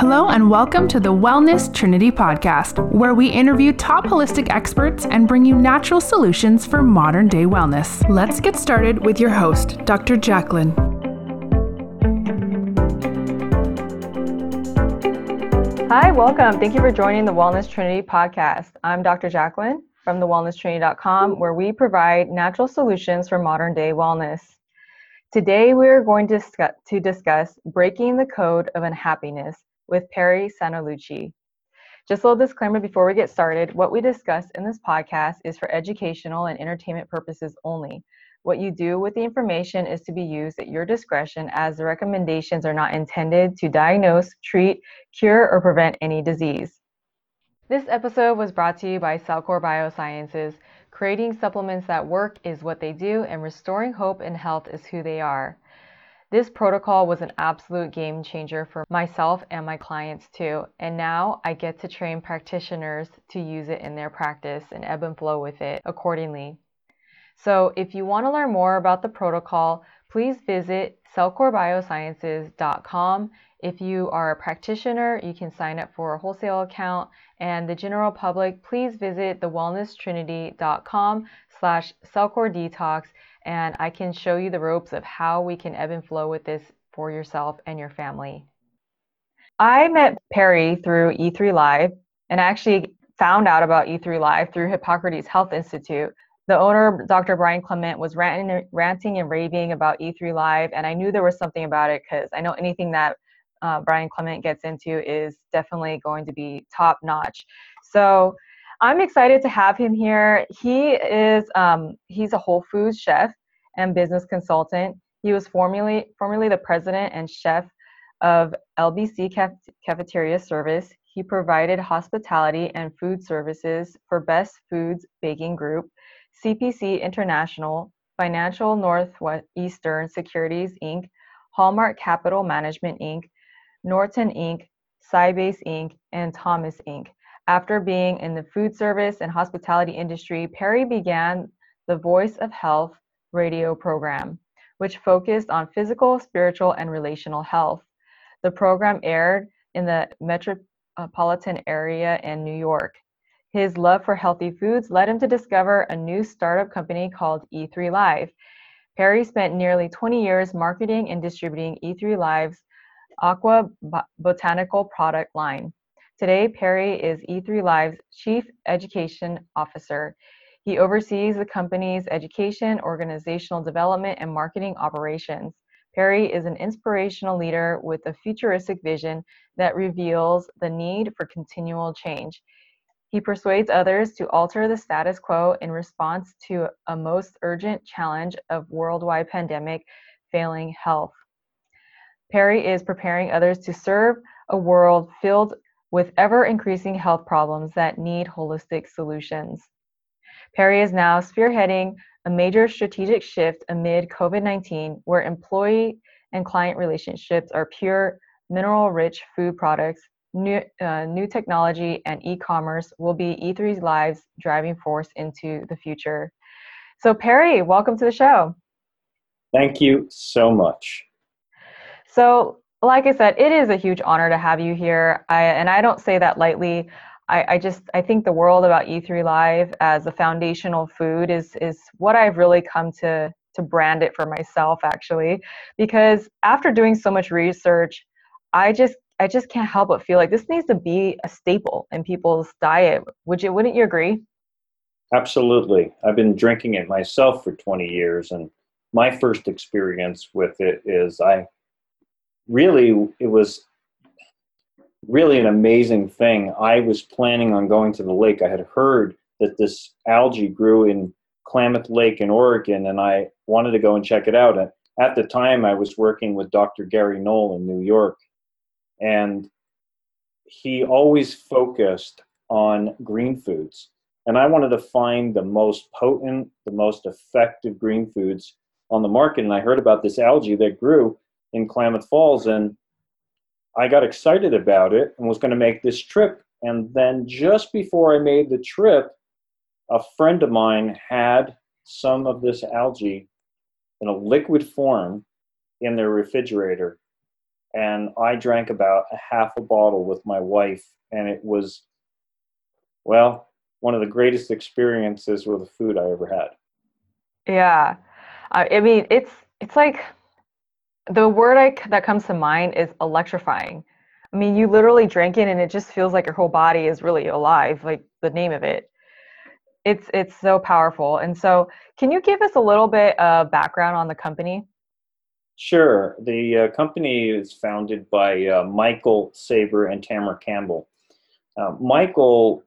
Hello, and welcome to the Wellness Trinity podcast, where we interview top holistic experts and bring you natural solutions for modern day wellness. Let's get started with your host, Dr. Jacqueline. Hi, welcome. Thank you for joining the Wellness Trinity podcast. I'm Dr. Jacqueline from thewellnesstrinity.com, where we provide natural solutions for modern day wellness. Today, we are going to discuss, to discuss breaking the code of unhappiness with Perry Santoloci. Just a little disclaimer before we get started what we discuss in this podcast is for educational and entertainment purposes only. What you do with the information is to be used at your discretion, as the recommendations are not intended to diagnose, treat, cure, or prevent any disease. This episode was brought to you by Cellcore Biosciences. Creating supplements that work is what they do, and restoring hope and health is who they are. This protocol was an absolute game changer for myself and my clients too. And now I get to train practitioners to use it in their practice and ebb and flow with it accordingly. So if you want to learn more about the protocol, please visit cellcorebiosciences.com. If you are a practitioner, you can sign up for a wholesale account. And the general public, please visit thewellnesstrinity.com slash cellcore detox and I can show you the ropes of how we can ebb and flow with this for yourself and your family. I met Perry through E3 Live and I actually found out about E3 Live through Hippocrates Health Institute. The owner, Dr. Brian Clement, was ranting, ranting and raving about E3 Live, and I knew there was something about it because I know anything that uh, Brian Clement gets into is definitely going to be top notch. So I'm excited to have him here. He is um, he's a Whole Foods chef and business consultant. He was formerly formerly the president and chef of LBC Cafeteria Service. He provided hospitality and food services for Best Foods Baking Group, CPC International, Financial Northeastern Securities Inc., Hallmark Capital Management Inc., Norton Inc., Sybase Inc., and Thomas Inc. After being in the food service and hospitality industry, Perry began the Voice of Health radio program, which focused on physical, spiritual, and relational health. The program aired in the metropolitan area in New York. His love for healthy foods led him to discover a new startup company called E3 Live. Perry spent nearly 20 years marketing and distributing E3 Live's Aqua Botanical product line. Today, Perry is E3 Live's Chief Education Officer. He oversees the company's education, organizational development, and marketing operations. Perry is an inspirational leader with a futuristic vision that reveals the need for continual change. He persuades others to alter the status quo in response to a most urgent challenge of worldwide pandemic failing health. Perry is preparing others to serve a world filled with ever increasing health problems that need holistic solutions. Perry is now spearheading a major strategic shift amid COVID 19, where employee and client relationships are pure, mineral rich food products. New, uh, new technology and e commerce will be E3's Live's driving force into the future. So, Perry, welcome to the show. Thank you so much. So, like I said, it is a huge honor to have you here. I, and I don't say that lightly. I, I, just I think the world about E3 Live as a foundational food is is what I've really come to to brand it for myself actually, because after doing so much research, I just I just can't help but feel like this needs to be a staple in people's diet. Would you wouldn't you agree? Absolutely. I've been drinking it myself for 20 years and my first experience with it is I really it was really an amazing thing. I was planning on going to the lake. I had heard that this algae grew in Klamath Lake in Oregon, and I wanted to go and check it out. And at the time, I was working with Dr. Gary Null in New York, and he always focused on green foods. And I wanted to find the most potent, the most effective green foods on the market. And I heard about this algae that grew in Klamath Falls, and I got excited about it and was going to make this trip. And then just before I made the trip, a friend of mine had some of this algae in a liquid form in their refrigerator. and I drank about a half a bottle with my wife, and it was, well, one of the greatest experiences with food I ever had. Yeah, I mean it's it's like the word I, that comes to mind is electrifying. I mean, you literally drink it and it just feels like your whole body is really alive, like the name of it. It's it's so powerful. And so, can you give us a little bit of background on the company? Sure. The uh, company is founded by uh, Michael Saber and Tamara Campbell. Uh, Michael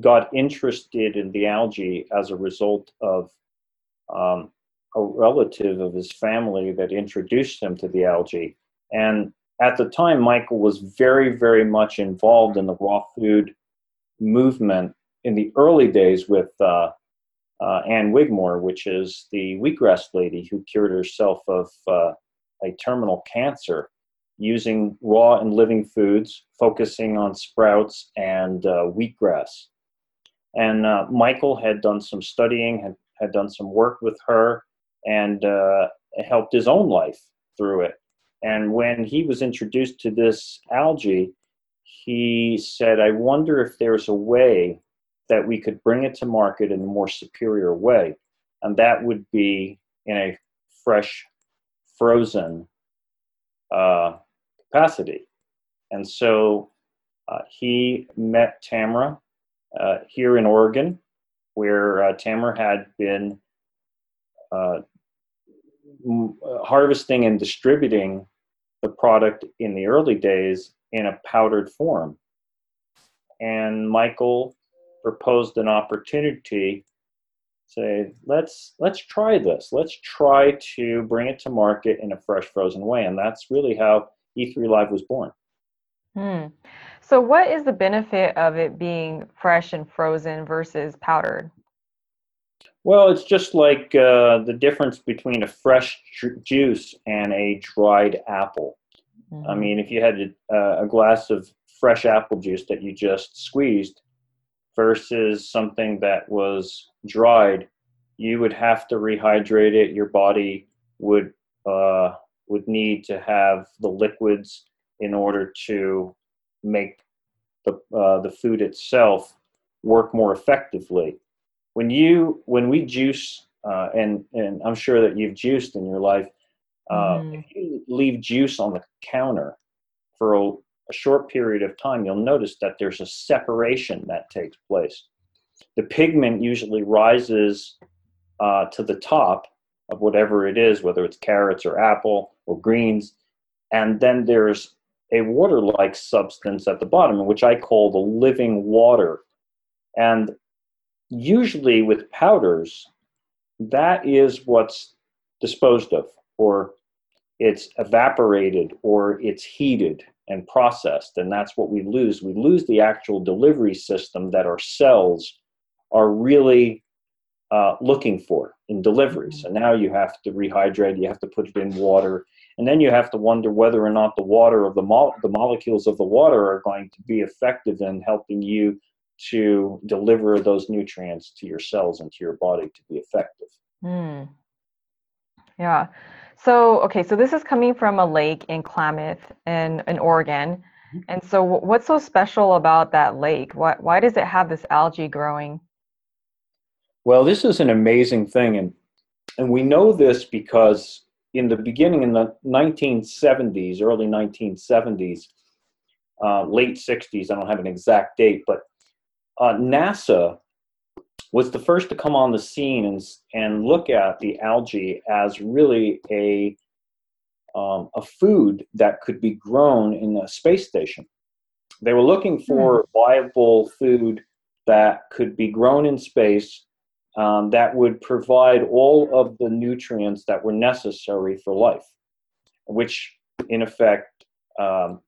got interested in the algae as a result of um, a relative of his family that introduced him to the algae. And at the time, Michael was very, very much involved in the raw food movement in the early days with uh, uh, Ann Wigmore, which is the wheatgrass lady who cured herself of uh, a terminal cancer using raw and living foods, focusing on sprouts and uh, wheatgrass. And uh, Michael had done some studying, had, had done some work with her, and uh, helped his own life through it. And when he was introduced to this algae, he said, I wonder if there's a way that we could bring it to market in a more superior way. And that would be in a fresh, frozen uh, capacity. And so uh, he met Tamara uh, here in Oregon, where uh, Tamara had been uh, harvesting and distributing the product in the early days in a powdered form. And Michael proposed an opportunity say let's let's try this let's try to bring it to market in a fresh frozen way and that's really how e3 live was born hmm. so what is the benefit of it being fresh and frozen versus powdered well, it's just like uh, the difference between a fresh ju- juice and a dried apple. Mm-hmm. I mean, if you had a, uh, a glass of fresh apple juice that you just squeezed versus something that was dried, you would have to rehydrate it. Your body would uh, would need to have the liquids in order to make the uh, the food itself work more effectively when you when we juice uh, and and I'm sure that you've juiced in your life. Uh, mm. If you leave juice on the counter for a, a, short period of time, you'll notice that there's a separation that takes place. The pigment usually rises uh, to the top of whatever it is, whether it's carrots or apple or greens, and then there's a water-like substance at the bottom, which I call the living water. And usually with powders, that is what's disposed of, or it's evaporated, or it's heated and processed, and that's what we lose. We lose the actual delivery system that our cells are really uh, looking for in delivery. So now you have to rehydrate, you have to put it in water, and then you have to wonder whether or not the water of the, mo- the molecules of the water are going to be effective in helping you to deliver those nutrients to your cells and to your body to be effective. Mm. Yeah. So, okay, so this is coming from a lake in Klamath in, in Oregon. Mm-hmm. And so, what's so special about that lake? Why, why does it have this algae growing? Well, this is an amazing thing. And, and we know this because in the beginning, in the 1970s, early 1970s, uh, late 60s, I don't have an exact date, but uh, NASA was the first to come on the scene and, and look at the algae as really a, um, a food that could be grown in a space station. They were looking for hmm. viable food that could be grown in space um, that would provide all of the nutrients that were necessary for life, which in effect um,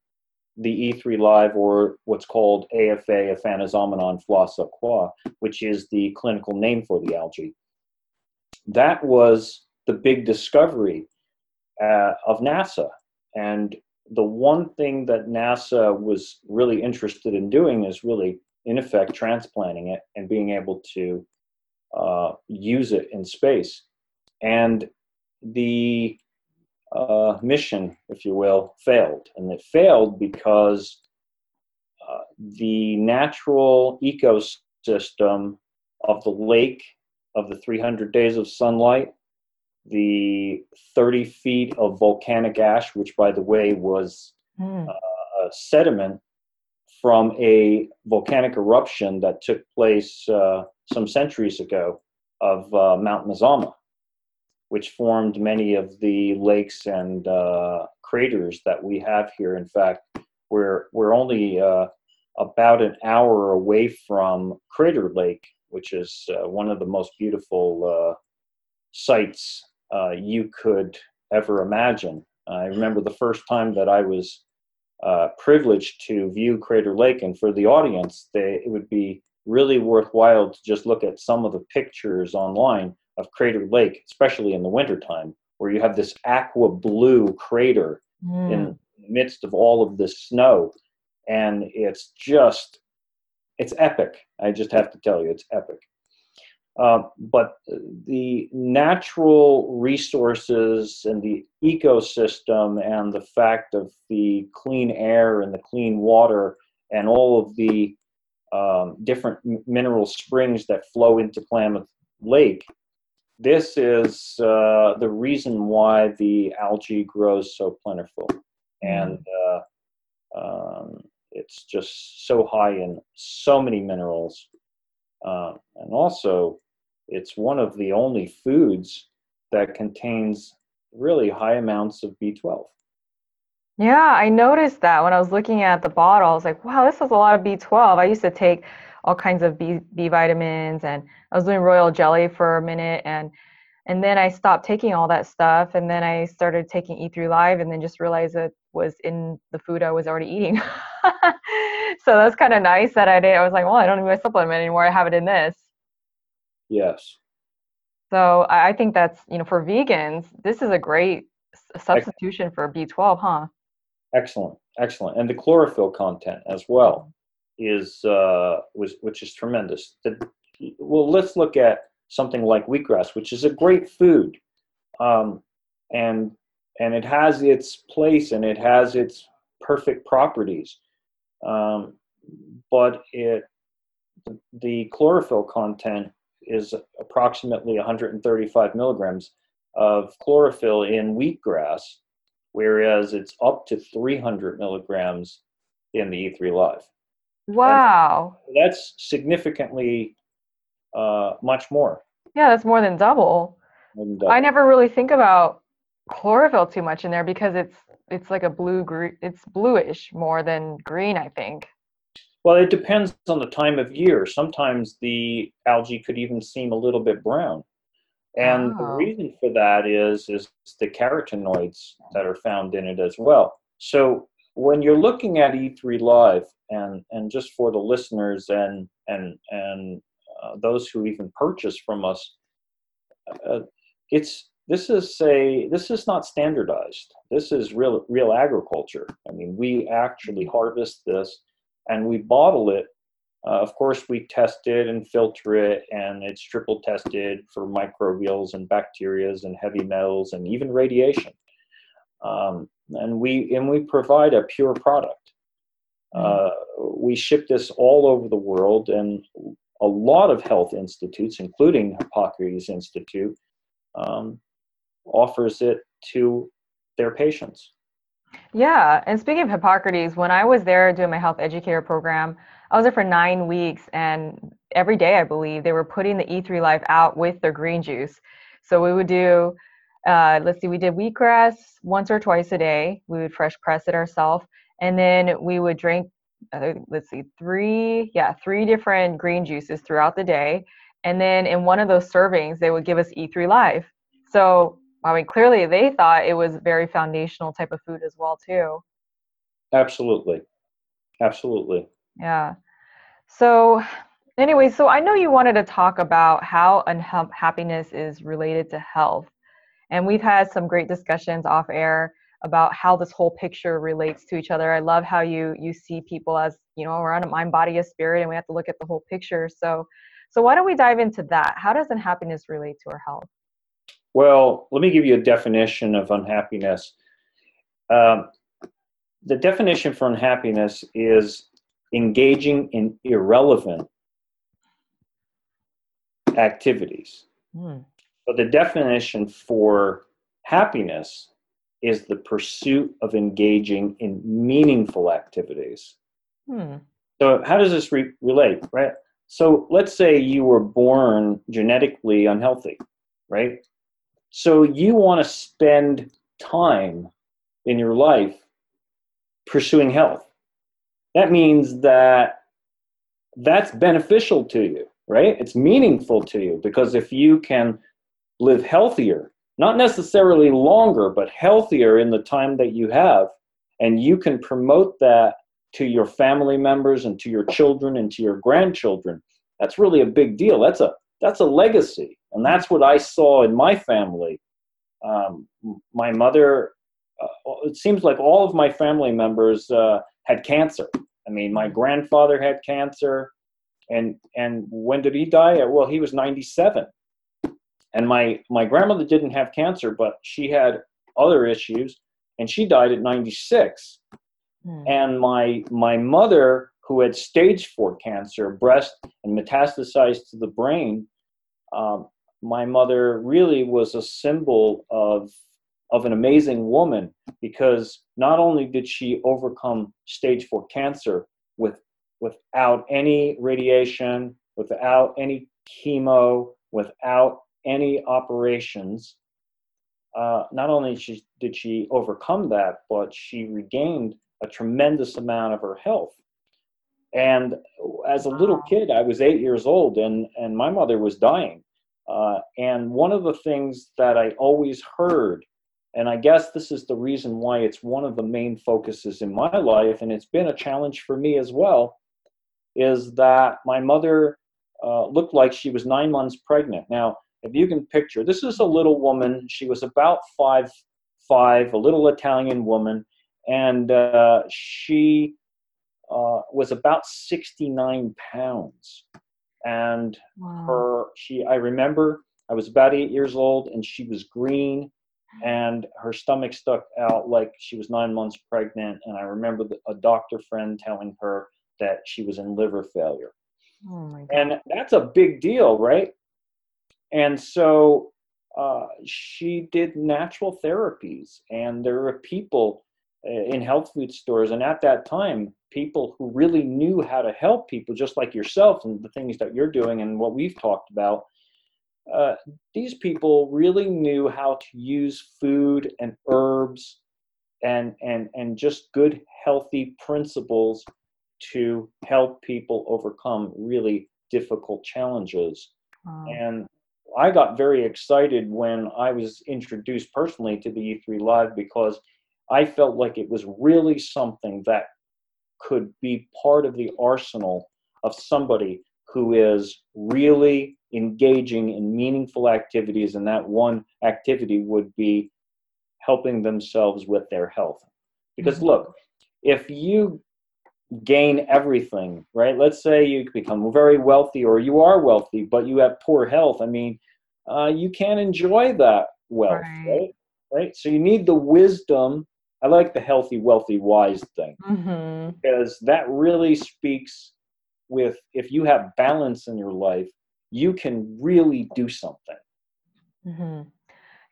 the E3 Live or what's called AFA, Aphanizomenon flos-aquae, which is the clinical name for the algae. That was the big discovery uh, of NASA. And the one thing that NASA was really interested in doing is really, in effect, transplanting it and being able to uh, use it in space. And the uh, mission, if you will, failed. And it failed because uh, the natural ecosystem of the lake, of the 300 days of sunlight, the 30 feet of volcanic ash, which, by the way, was mm. uh, sediment from a volcanic eruption that took place uh, some centuries ago of uh, Mount Mazama which formed many of the lakes and uh, craters that we have here. In fact, we're we're only uh, about an hour away from Crater Lake, which is uh, one of the most beautiful uh, sights uh, you could ever imagine. I remember the first time that I was uh, privileged to view Crater Lake, and for the audience, they, it would be really worthwhile to just look at some of the pictures online of Crater Lake, especially in the wintertime, where you have this aqua blue crater mm. in the midst of all of this snow. And it's just, it's epic. I just have to tell you, it's epic. Uh, but the natural resources and the ecosystem and the fact of the clean air and the clean water and all of the um, different mineral springs that flow into Klamath Lake this is uh, the reason why the algae grows so plentiful. And mm. uh, um, it's just so high in so many minerals. Uh, and also, it's one of the only foods that contains really high amounts of B12. Yeah, I noticed that when I was looking at the bottle. I was like, wow, this has a lot of B12. I used to take all kinds of B, B vitamins and I was doing royal jelly for a minute and and then I stopped taking all that stuff and then I started taking E3 Live and then just realized it was in the food I was already eating. so that's kind of nice that I did. I was like, well, I don't need my supplement anymore. I have it in this. Yes. So I think that's, you know, for vegans, this is a great substitution for B12, huh? Excellent. Excellent. And the chlorophyll content as well is uh, was which is tremendous. The, well, let's look at something like wheatgrass, which is a great food, um, and and it has its place and it has its perfect properties, um, but it the chlorophyll content is approximately 135 milligrams of chlorophyll in wheatgrass, whereas it's up to 300 milligrams in the E3 Live. Wow. And that's significantly uh, much more. Yeah, that's more than double. more than double. I never really think about chlorophyll too much in there because it's it's like a blue green it's bluish more than green i think well it depends on the time of year sometimes the algae could even seem a little bit brown and oh. the reason for that is is the carotenoids that are found in it as well so when you're looking at E3 Live, and and just for the listeners and and and uh, those who even purchase from us, uh, it's this is a this is not standardized. This is real real agriculture. I mean, we actually harvest this and we bottle it. Uh, of course, we test it and filter it, and it's triple tested for microbials and bacterias and heavy metals and even radiation. Um, and we and we provide a pure product. Uh, we ship this all over the world, and a lot of health institutes, including Hippocrates Institute, um, offers it to their patients. Yeah, and speaking of Hippocrates, when I was there doing my health educator program, I was there for nine weeks, and every day I believe they were putting the E3 Live out with their green juice. So we would do uh, let's see, we did wheatgrass once or twice a day. We would fresh press it ourselves. And then we would drink, uh, let's see, three, yeah, three different green juices throughout the day. And then in one of those servings, they would give us E3 Live. So, I mean, clearly they thought it was very foundational type of food as well, too. Absolutely. Absolutely. Yeah. So, anyway, so I know you wanted to talk about how unhappiness is related to health. And we've had some great discussions off air about how this whole picture relates to each other. I love how you you see people as, you know, we're on a mind, body, a spirit, and we have to look at the whole picture. So so why don't we dive into that? How does unhappiness relate to our health? Well, let me give you a definition of unhappiness. Um, the definition for unhappiness is engaging in irrelevant activities. Mm. But the definition for happiness is the pursuit of engaging in meaningful activities. Hmm. So, how does this re- relate, right? So, let's say you were born genetically unhealthy, right? So, you want to spend time in your life pursuing health. That means that that's beneficial to you, right? It's meaningful to you because if you can live healthier, not necessarily longer, but healthier in the time that you have, and you can promote that to your family members and to your children and to your grandchildren, that's really a big deal. That's a that's a legacy, and that's what I saw in my family. Um, my mother, uh, it seems like all of my family members uh, had cancer. I mean, my grandfather had cancer, and and when did he die? Well, he was 97 and my my grandmother didn't have cancer but she had other issues and she died at 96 Hmm. and my my mother who had stage four cancer breast and metastasized to the brain um, my mother really was a symbol of of an amazing woman because not only did she overcome stage four cancer with without any radiation without any chemo without any operations. Uh, not only she, did she overcome that, but she regained a tremendous amount of her health. And as a little kid, I was eight years old, and, and my mother was dying. Uh, and one of the things that I always heard, and I guess this is the reason why it's one of the main focuses in my life, and it's been a challenge for me as well, is that my mother uh, looked like she was nine months pregnant. Now, if you can picture, this is a little woman. She was about five five, a little Italian woman, and uh, she uh, was about 69 pounds. And Wow. her, she, I remember I was about eight years old, and she was green, and her stomach stuck out like she was nine months pregnant. And I remember the, a doctor friend telling her that she was in liver failure. Oh my God. And that's a big deal, right? And so uh, she did natural therapies, and there were people uh, in health food stores, and at that time, people who really knew how to help people, just like yourself, and the things that you're doing, and what we've talked about. Uh, these people really knew how to use food and herbs and and and just good healthy principles to help people overcome really difficult challenges Wow. and I got very excited when I was introduced personally to the E3 Live because I felt like it was really something that could be part of the arsenal of somebody who is really engaging in meaningful activities, and that one activity would be helping themselves with their health. Because Mhm. look, if you gain everything, right? Let's say you become very wealthy or you are wealthy, but you have poor health. I mean, uh, you can't enjoy that wealth, Right. right. right? So you need the wisdom. I like the healthy, wealthy, wise thing hmm because that really speaks with if you have balance in your life, you can really do something. hmm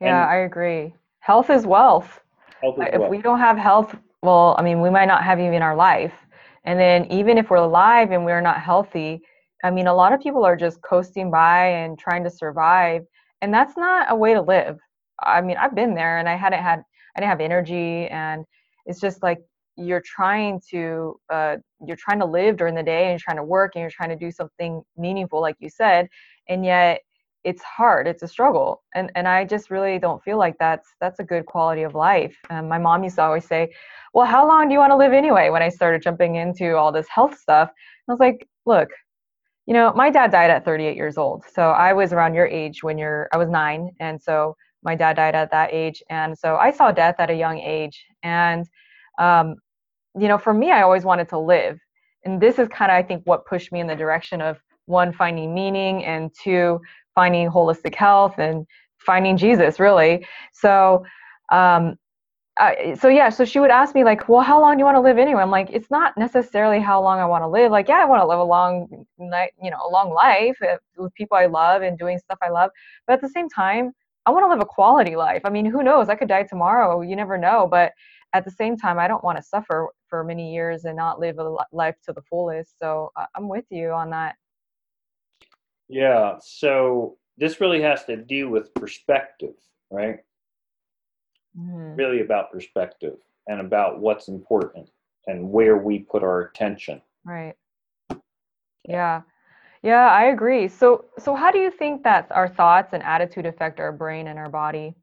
Yeah, And- I agree. Health is wealth. Health is if wealth. we don't have health, well, I mean, we might not have even our life. And then even if we're alive and we're not healthy, I mean, a lot of people are just coasting by and trying to survive, and that's not a way to live. I mean, I've been there, and I hadn't had, I didn't have energy, and it's just like you're trying to, uh, you're trying to live during the day, and you're trying to work, and you're trying to do something meaningful, like you said, and yet it's hard it's a struggle and and i just really don't feel like that's that's a good quality of life. Um, my mom used to always say well how long do you want to live anyway? when i started jumping into all this health stuff. I was like look you know my dad died at 38 years old so i was around your age when you're i was nine and so my dad died at that age and so i saw death at a young age and um, you know for me i always wanted to live. And this is kind of i think what pushed me in the direction of one finding meaning and two finding holistic health and finding Jesus, really. So, um, uh, so yeah, so she would ask me like, well, how long do you want to live anyway? I'm like, it's not necessarily how long I want to live. Like, yeah, I want to live a long night, you know, a long life uh, with people I love and doing stuff I love. But at the same time, I want to live a quality life. I mean, who knows? I could die tomorrow. You never know. But at the same time, I don't want to suffer for many years and not live a life to the fullest. So I'm with you on that. Yeah. So this really has to do with perspective, right? mm-hmm. really about perspective and about what's important and where we put our attention. Right. Yeah. Yeah, I agree. So so how do you think that our thoughts and attitude affect our brain and our body?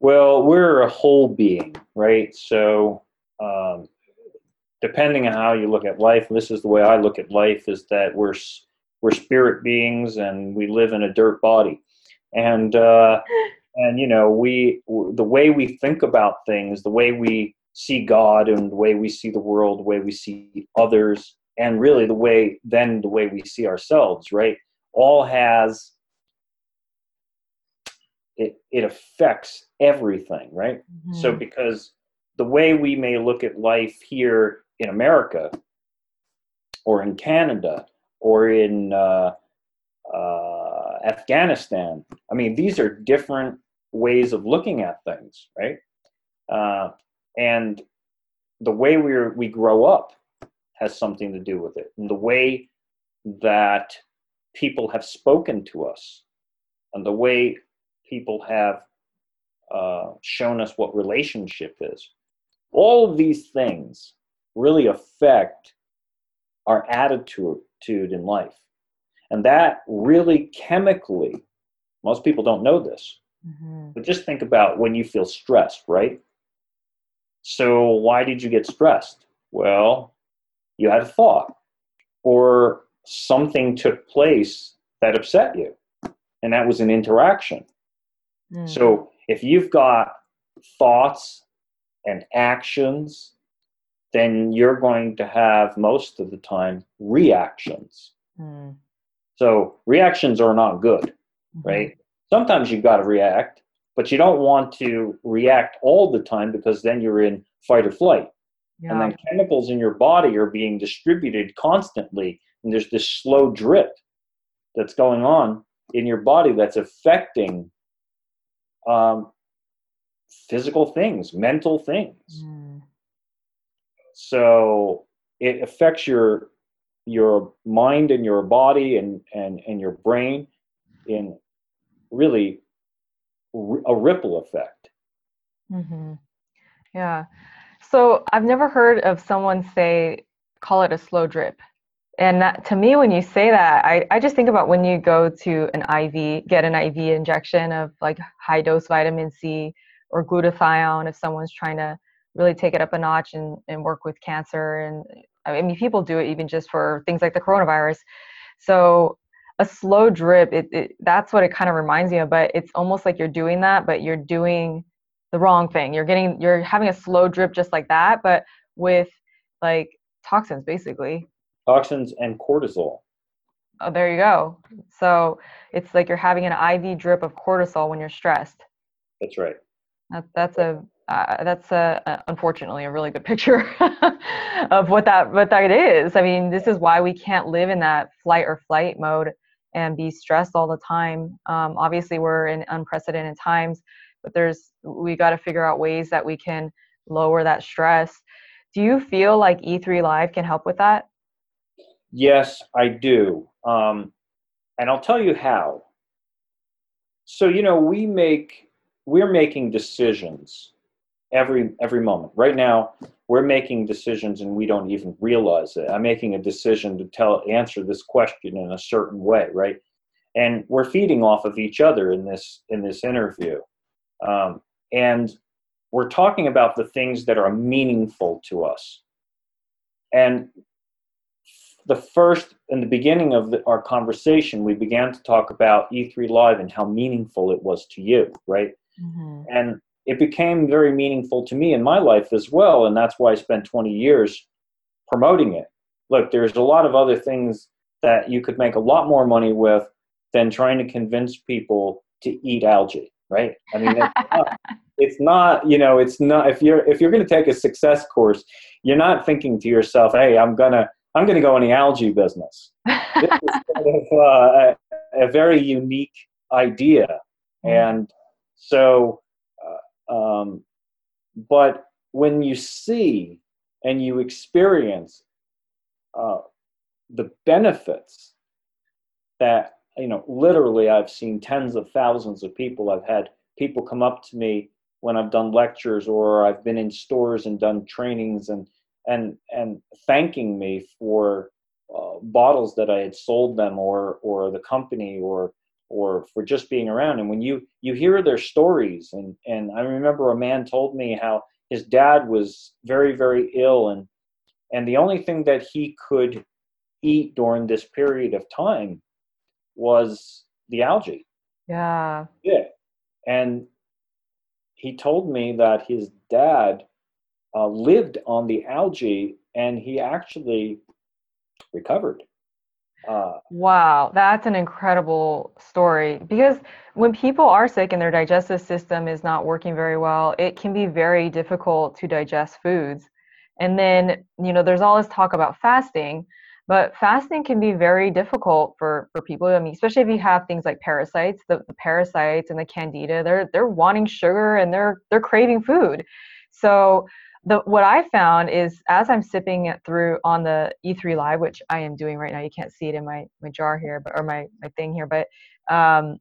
Well, we're a whole being, right? So um, depending on how you look at life, this is the way I look at life: is that we're we're spirit beings and we live in a dirt body, and uh, and you know we the way we think about things the way we see god and the way we see the world the way we see others and really the way then the way we see ourselves right all has it it affects everything right mm-hmm. so because the way we may look at life here in america or in canada or in uh, uh, Afghanistan. I mean, these are different ways of looking at things, right? Uh, and the way we we grow up has something to do with it, and the way that people have spoken to us, and the way people have uh, shown us what relationship is. All of these things really affect our attitude in life. And that really chemically, most people don't know this, mm-hmm. but just think about when you feel stressed, right? So, why did you get stressed? Well, you had a thought, or something took place that upset you, and that was an interaction. Mm. So, if you've got thoughts and actions, then you're going to have most of the time reactions. Mm. So reactions are not good, mm-hmm. right? Sometimes you've got to react, but you don't want to react all the time because then you're in fight or flight. Yeah. And then chemicals in your body are being distributed constantly, and there's this slow drip that's going on in your body that's affecting um, physical things, mental things. Mm. So it affects your your mind and your body and, and, and your brain in really a ripple effect. Mm-hmm. Yeah. So I've never heard of someone say, call it a slow drip. And that, to me, when you say that, I, I just think about when you go to an IV, get an IV injection of like high dose vitamin C or glutathione if someone's trying to really take it up a notch and, and work with cancer and I mean, people do it even just for things like the coronavirus. So a slow drip, it, it that's what it kind of reminds me of. But it's almost like you're doing that, but you're doing the wrong thing. You're getting, you're having a slow drip just like that, but with like toxins, basically. Toxins and cortisol. Oh, there you go. So it's like you're having an IV drip of cortisol when you're stressed. That's right. That, that's a uh, that's a, unfortunately a really good picture of what that what that is. I mean, this is why we can't live in that flight or flight mode and be stressed all the time. Um, obviously, we're in unprecedented times, but there's we got to figure out ways that we can lower that stress. Do you feel like E3 Live can help with that? Yes, I do, um, and I'll tell you how. So you know, we make we're making decisions every every moment. Right now, we're making decisions and we don't even realize it. I'm making a decision to tell answer this question in a certain way, right? And we're feeding off of each other in this in this interview, um, and we're talking about the things that are meaningful to us. And the first in the beginning of the, our conversation, we began to talk about E3 Live and how meaningful it was to you, right? Mm-hmm. And it became very meaningful to me in my life as well. And that's why I spent 20 years promoting it. Look, there's a lot of other things that you could make a lot more money with than trying to convince people to eat algae, right? I mean, it's not, it's not, you know, it's not. If you're if you're going to take a success course, you're not thinking to yourself, "Hey, I'm gonna I'm gonna go in the algae business." this is kind of uh, a, a, very unique idea, mm-hmm. and so, um, but when you see and you experience uh, the benefits that you know literally i've seen tens of thousands of people. I've had people come up to me when i've done lectures or i've been in stores and done trainings and and and thanking me for uh, bottles that i had sold them or or the company or or for just being around. And when you you hear their stories and and i remember a man told me how his dad was very very ill and and the only thing that he could eat during this period of time was the algae. Yeah. Yeah. And he told me that his dad uh, lived on the algae and he actually recovered uh, wow, that's an incredible story because when people are sick and their digestive system is not working very well, it can be very difficult to digest foods. And then, you know, there's all this talk about fasting, but fasting can be very difficult for for people. I mean, especially if you have things like parasites, the, the parasites and the candida, they're they're wanting sugar and they're they're craving food. So the what I found is as I'm sipping it through on the E3 Live, which I am doing right now. You can't see it in my my jar here, but or my my thing here, but um,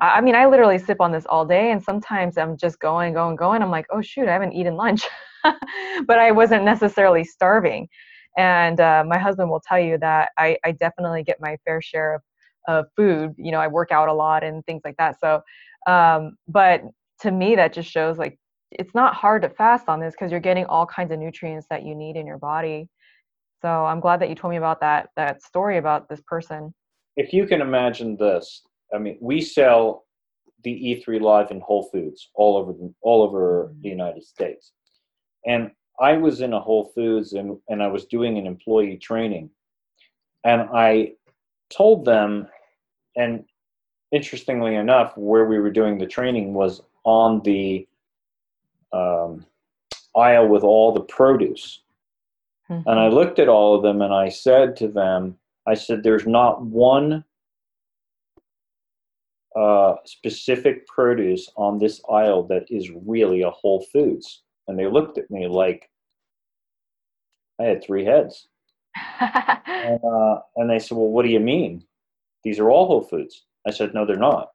I, I mean, I literally sip on this all day, and sometimes I'm just going, going, going. I'm like, oh shoot, I haven't eaten lunch, but I wasn't necessarily starving. And uh, my husband will tell you that I, I definitely get my fair share of, of food. You know, I work out a lot and things like that. So, um, but to me, that just shows like it's not hard to fast on this because you're getting all kinds of nutrients that you need in your body. So I'm glad that you told me about that that story about this person. If you can imagine this, I mean, we sell the E3 Live in Whole Foods all over the, all over mm-hmm. the United States, and I was in a Whole Foods and and I was doing an employee training, and I told them, and interestingly enough, where we were doing the training was on the um, aisle with all the produce. Mm-hmm. And I looked at all of them and I said to them, I said, there's not one uh, specific produce on this aisle that is really a Whole Foods. And they looked at me like I had three heads. and, uh, and they said, Well, what do you mean? These are all Whole Foods. I said, No, they're not.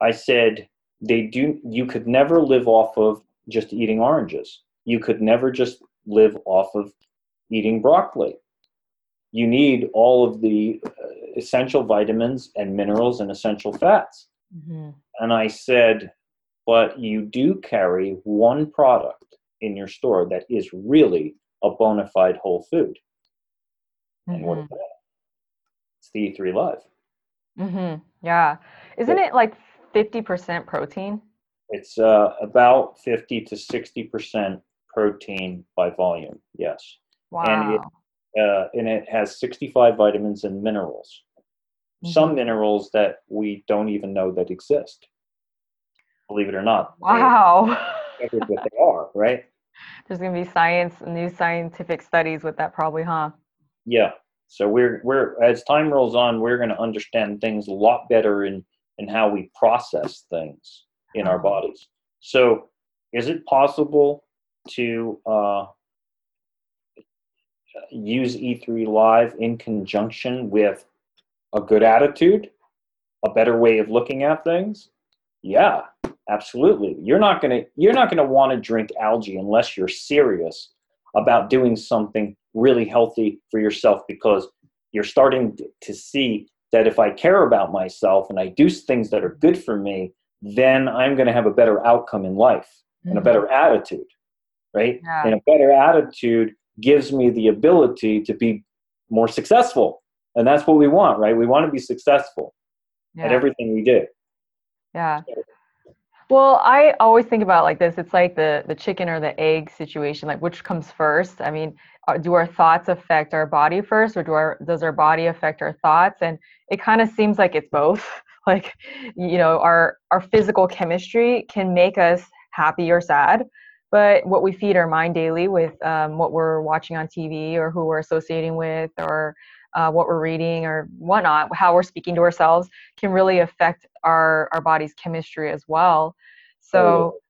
I said, they do you could never live off of just eating oranges. You could never just live off of eating broccoli. You need all of the uh, essential vitamins and minerals and essential fats. Mm-hmm. And I said, but you do carry one product in your store that is really a bona fide whole food. Mm-hmm. And what is mm-hmm. that? It's the E3 Live. Mm-hmm. Yeah. Isn't it like 50% protein? It's uh, about 50 to 60% protein by volume, yes. Wow. And it, uh, and it has 65 vitamins and minerals. Mm-hmm. Some minerals that we don't even know that exist. Believe it or not. Wow. what they are, right? There's going to be science, new scientific studies with that, probably, huh? Yeah. So we're we're as time rolls on, we're going to understand things a lot better in in how we process things in our bodies. So, is it possible to uh, use E3 Live in conjunction with a good attitude, a better way of looking at things? Yeah, absolutely. You're not gonna you're not gonna want to drink algae unless you're serious about doing something really healthy for yourself because you're starting to see that if I care about myself and I do things that are good for me, then I'm going to have a better outcome in life mm-hmm. and a mm-hmm. better attitude, right? Yeah. And a better attitude gives me the ability to be more successful. And that's what we want, right? We want to be successful yeah. at everything we do. Yeah. Well, I always think about like this. It's like the the chicken or the egg situation. Like, which comes first? I mean, do our thoughts affect our body first, or do our does our body affect our thoughts? And it kind of seems like it's both. like you know our our physical chemistry can make us happy or sad but what we feed our mind daily with um, what we're watching on tv or who we're associating with or uh, what we're reading or whatnot how we're speaking to ourselves can really affect our our body's chemistry as well so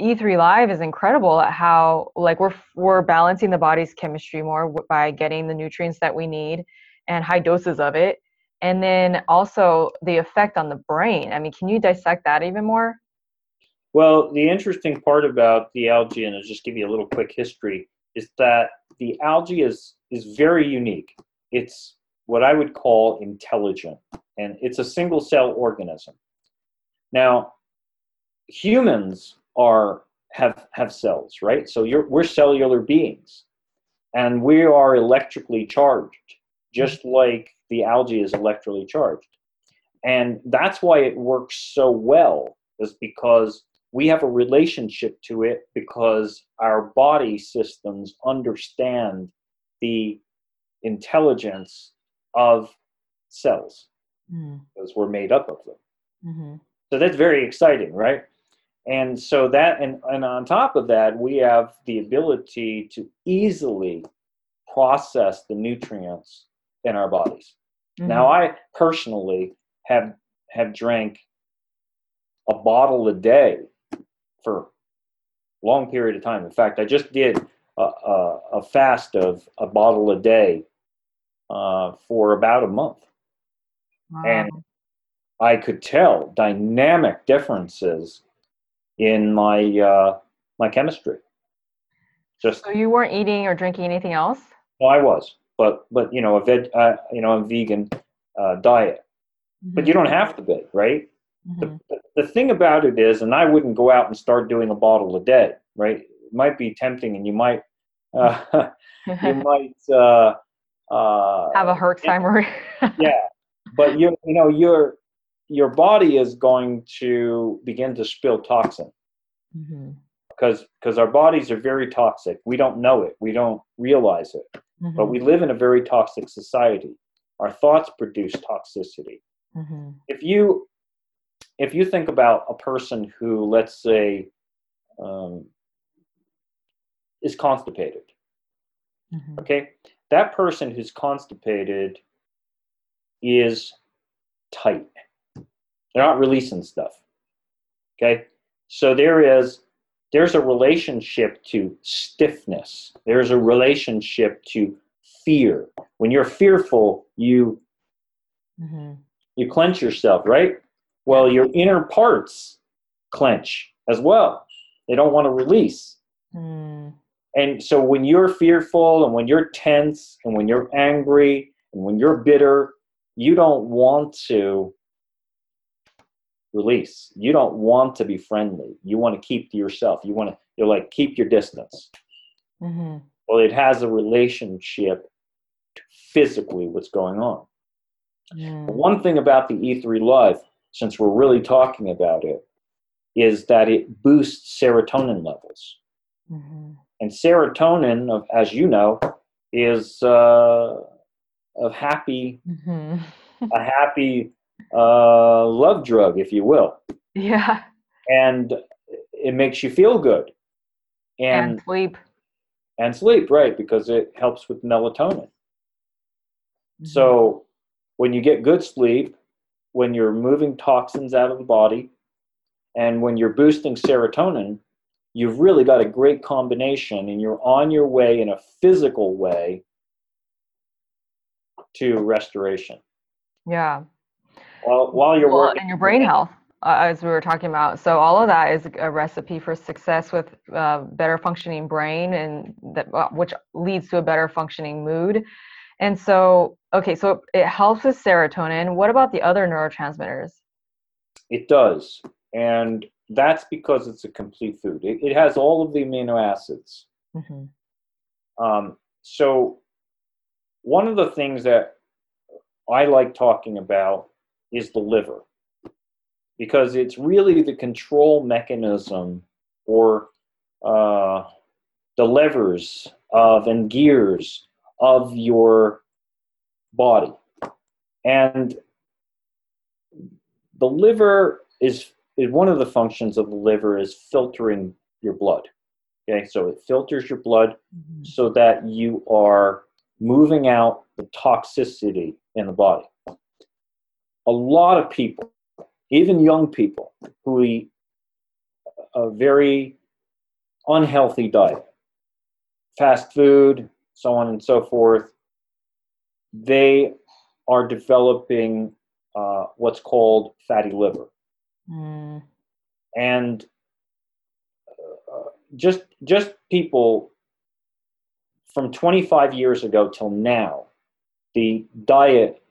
E3 Live is incredible at how like we're we're balancing the body's chemistry more by getting the nutrients that we need and high doses of it. And then also the effect on the brain. I mean, can you dissect that even more? Well, the interesting part about the algae, and I'll just give you a little quick history, is that the algae is is very unique. It's what I would call intelligent, and it's a single cell organism. Now, humans are have have cells, right? So you're, we're cellular beings, and we are electrically charged, just like the algae is electrically charged, and that's why it works so well. Is because we have a relationship to it because our body systems understand the intelligence of cells mm. because we're made up of them. Mm-hmm. So that's very exciting, right? And so that, and, and on top of that, we have the ability to easily process the nutrients in our bodies. Mm-hmm. Now, I personally have have drank a bottle a day for a long period of time. In fact, I just did a, a, a fast of a bottle a day uh, for about a month, wow. and I could tell dynamic differences in my uh, my chemistry. Just so you weren't eating or drinking anything else. No, I was, but but you know a veg, uh, you know a vegan uh, diet, mm-hmm. but you don't have to be, right? Mm-hmm. The, the thing about it is, and I wouldn't go out and start doing a bottle a day, right? It might be tempting, and you might uh, you might uh, uh, have a Herxheimer. yeah, but you you know you're your body is going to begin to spill toxin mm-hmm. because because our bodies are very toxic we don't know it we don't realize it mm-hmm. but we live in a very toxic society our thoughts produce toxicity mm-hmm. if you if you think about a person who let's say um, is constipated mm-hmm. okay that person who's constipated is tight they're not releasing stuff. Okay? So there is there's a relationship to stiffness. There's a relationship to fear. When you're fearful, you mm-hmm. you clench yourself, right? Well, your inner parts clench as well. They don't want to release. Mm. And so when you're fearful and when you're tense and when you're angry and when you're bitter, you don't want to release. You don't want to be friendly. You want to keep to yourself. You want to, you're like, keep your distance. Mm-hmm. Well, it has a relationship to physically what's going on. One thing about the E3 Live, since we're really talking about it, is that it boosts serotonin levels. Mm-hmm. And serotonin, as you know, is uh, a happy, mm-hmm. a happy uh, love drug, if you will. Yeah. And it makes you feel good. And, and sleep. And sleep, right, because it helps with melatonin. Mm-hmm. So when you get good sleep, when you're moving toxins out of the body, and when you're boosting serotonin, you've really got a great combination and you're on your way in a physical way to restoration. Yeah while, while you're well, working. And your brain health, uh, as we were talking about. So all of that is a recipe for success with uh, better functioning brain, and that uh, which leads to a better functioning mood. And so, okay, so it helps with serotonin. What about the other neurotransmitters? It does, and that's because it's a complete food. It, it has all of the amino acids. Mm-hmm. Um, so, one of the things that I like talking about is the liver because it's really the control mechanism or uh, the levers of and gears of your body. And the liver is, is one of the functions of the liver is filtering your blood. Okay, so it filters your blood Mhm. so that you are moving out the toxicity in the body. A lot of people, even young people, who eat a very unhealthy diet, fast food, so on and so forth, they are developing uh, what's called fatty liver. Mm. And uh, just just people from 25 years ago till now, the diet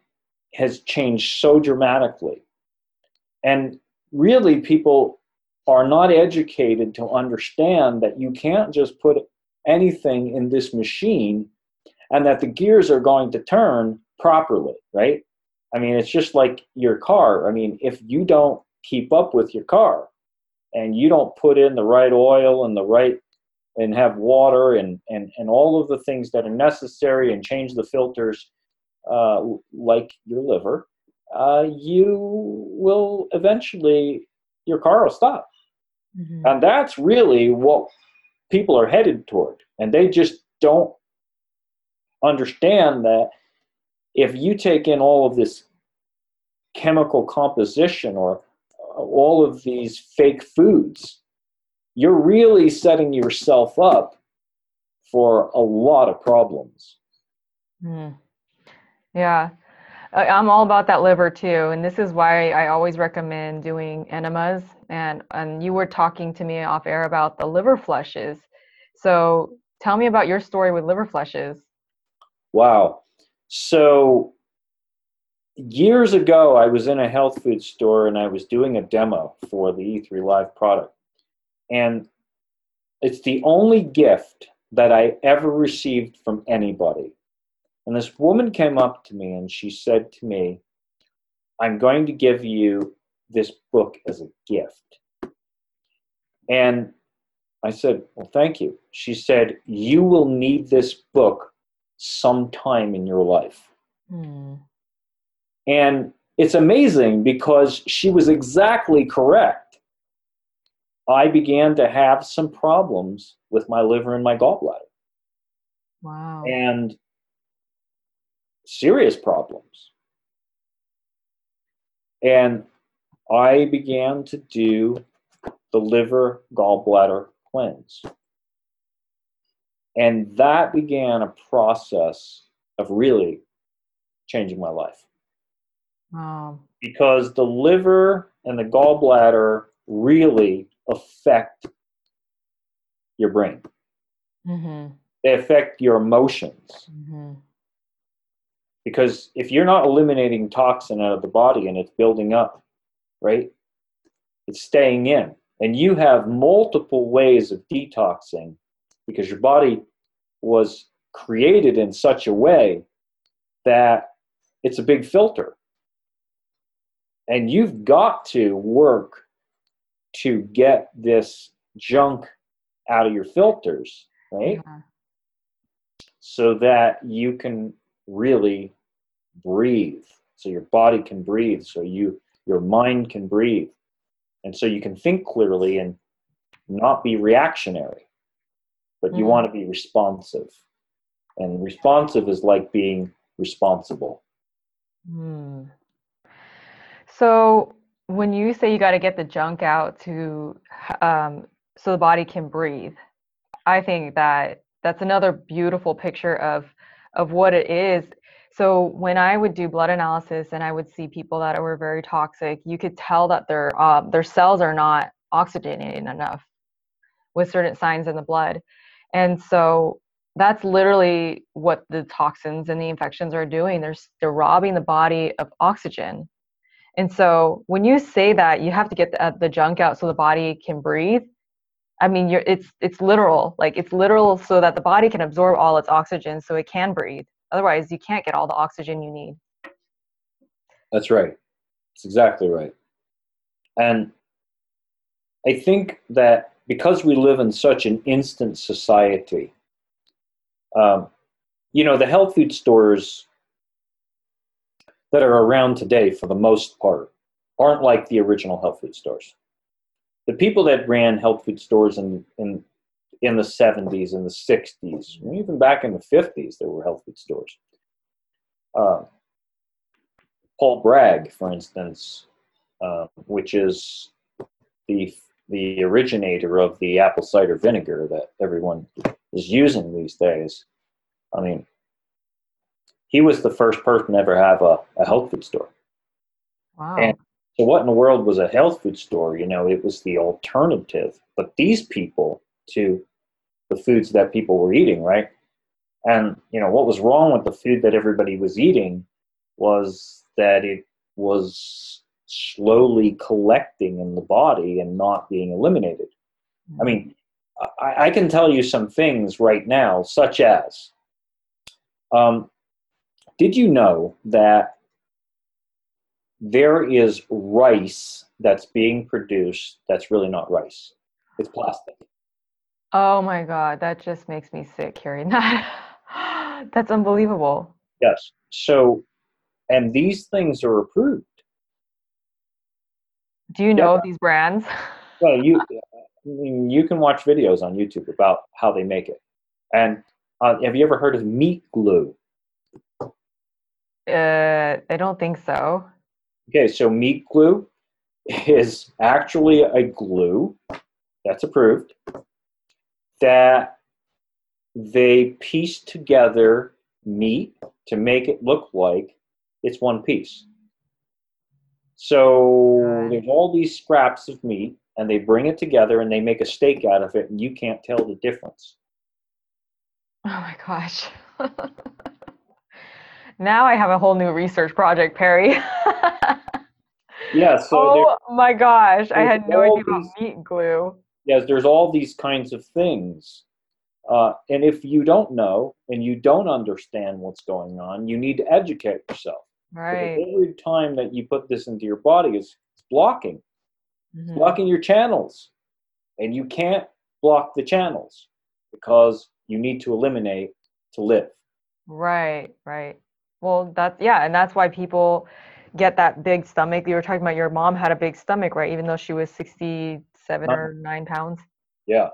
has changed so dramatically. And really, people are not educated to understand that you can't just put anything in this machine and that the gears are going to turn properly, right? I mean, it's just like your car. I mean, if you don't keep up with your car and you don't put in the right oil and the right and have water and, and, and all of the things that are necessary and change the filters uh, like your liver, uh, you will eventually, your car will stop. Mhm. And that's really what people are headed toward. And they just don't understand that if you take in all of this chemical composition or uh, all of these fake foods, you're really setting yourself up for a lot of problems. Mm. Yeah, I'm all about that liver too, and this is why I always recommend doing enemas. And and you were talking to me off air about the liver flushes. So tell me about your story with liver flushes. Wow. So years ago, I was in a health food store and I was doing a demo for the E3 Live product. And it's the only gift that I ever received from anybody. And this woman came up to me and she said to me, I'm going to give you this book as a gift. And I said, Well, thank you. She said, You will need this book sometime in your life. Mm. And it's amazing because she was exactly correct. I began to have some problems with my liver and my gallbladder, Wow. and serious problems. And I began to do the liver gallbladder cleanse. And that began a process of really changing my life. Wow. because the liver and the gallbladder really affect your brain. hmm They affect your emotions. hmm Because if you're not eliminating toxin out of the body and it's building up, right, it's staying in. And you have multiple ways of detoxing because your body was created in such a way that it's a big filter. And you've got to work to get this junk out of your filters, right? Yeah. So that you can really breathe. So your body can breathe. So you your mind can breathe. And so you can think clearly and not be reactionary. But you Mhm. want to be responsive. And responsive is like being responsible. Hmm. So when you say you got to get the junk out to um, so the body can breathe, I think that that's another beautiful picture of of what it is. So when I would do blood analysis and I would see people that were very toxic, you could tell that their uh, their cells are not oxygenated enough with certain signs in the blood, and so that's literally what the toxins and the infections are doing. They're they're robbing the body of oxygen. And so when you say that you have to get the, uh, the junk out so the body can breathe, I mean, you're, it's it's literal. Like it's literal so that the body can absorb all its oxygen so it can breathe. Otherwise, you can't get all the oxygen you need. That's right. That's exactly right. And I think that because we live in such an instant society, um, you know, the health food stores that are around today, for the most part, aren't like the original health food stores. The people that ran health food stores in, in, in the 70s and the 60s, even back in the 50s, there were health food stores. Uh, Paul Bragg, for instance, uh, which is the the originator of the apple cider vinegar that everyone is using these days. I mean, he was the first person to ever have a, a health food store. Wow. And so, what in the world was a health food store? You know, it was the alternative. But these people to the foods that people were eating, right? And, you know, what was wrong with the food that everybody was eating was that it was slowly collecting in the body and not being eliminated. I mean, I, I can tell you some things right now, such as um, did you know that there is rice that's being produced that's really not rice? It's plastic. Oh my God, that just makes me sick hearing that. That's unbelievable. Yes. So, and these things are approved. Do you know these brands? Well, you you can watch videos on YouTube about how they make it. And uh, have you ever heard of meat glue? Uh, I don't think so. Okay, so meat glue is actually a glue that's approved that they piece together meat to make it look like it's one piece. So there's all these scraps of meat, and they bring it together and they make a steak out of it, and you can't tell the difference. Oh my gosh. now I have a whole new research project, Perry. Yeah, so there, oh my gosh, I had no idea about these- meat glue. yes, there's all these kinds of things. Uh, and if you don't know and you don't understand what's going on, you need to educate yourself. Because Right. every time that you put this into your body, is it's blocking. Mhm. blocking your channels. And you can't block the channels because you need to eliminate to live. Right, right. Well, that's yeah, and that's why people get that big stomach. You were talking about your mom had a big stomach, right? Even though she was 67 Uh, or 9 pounds. Yeah.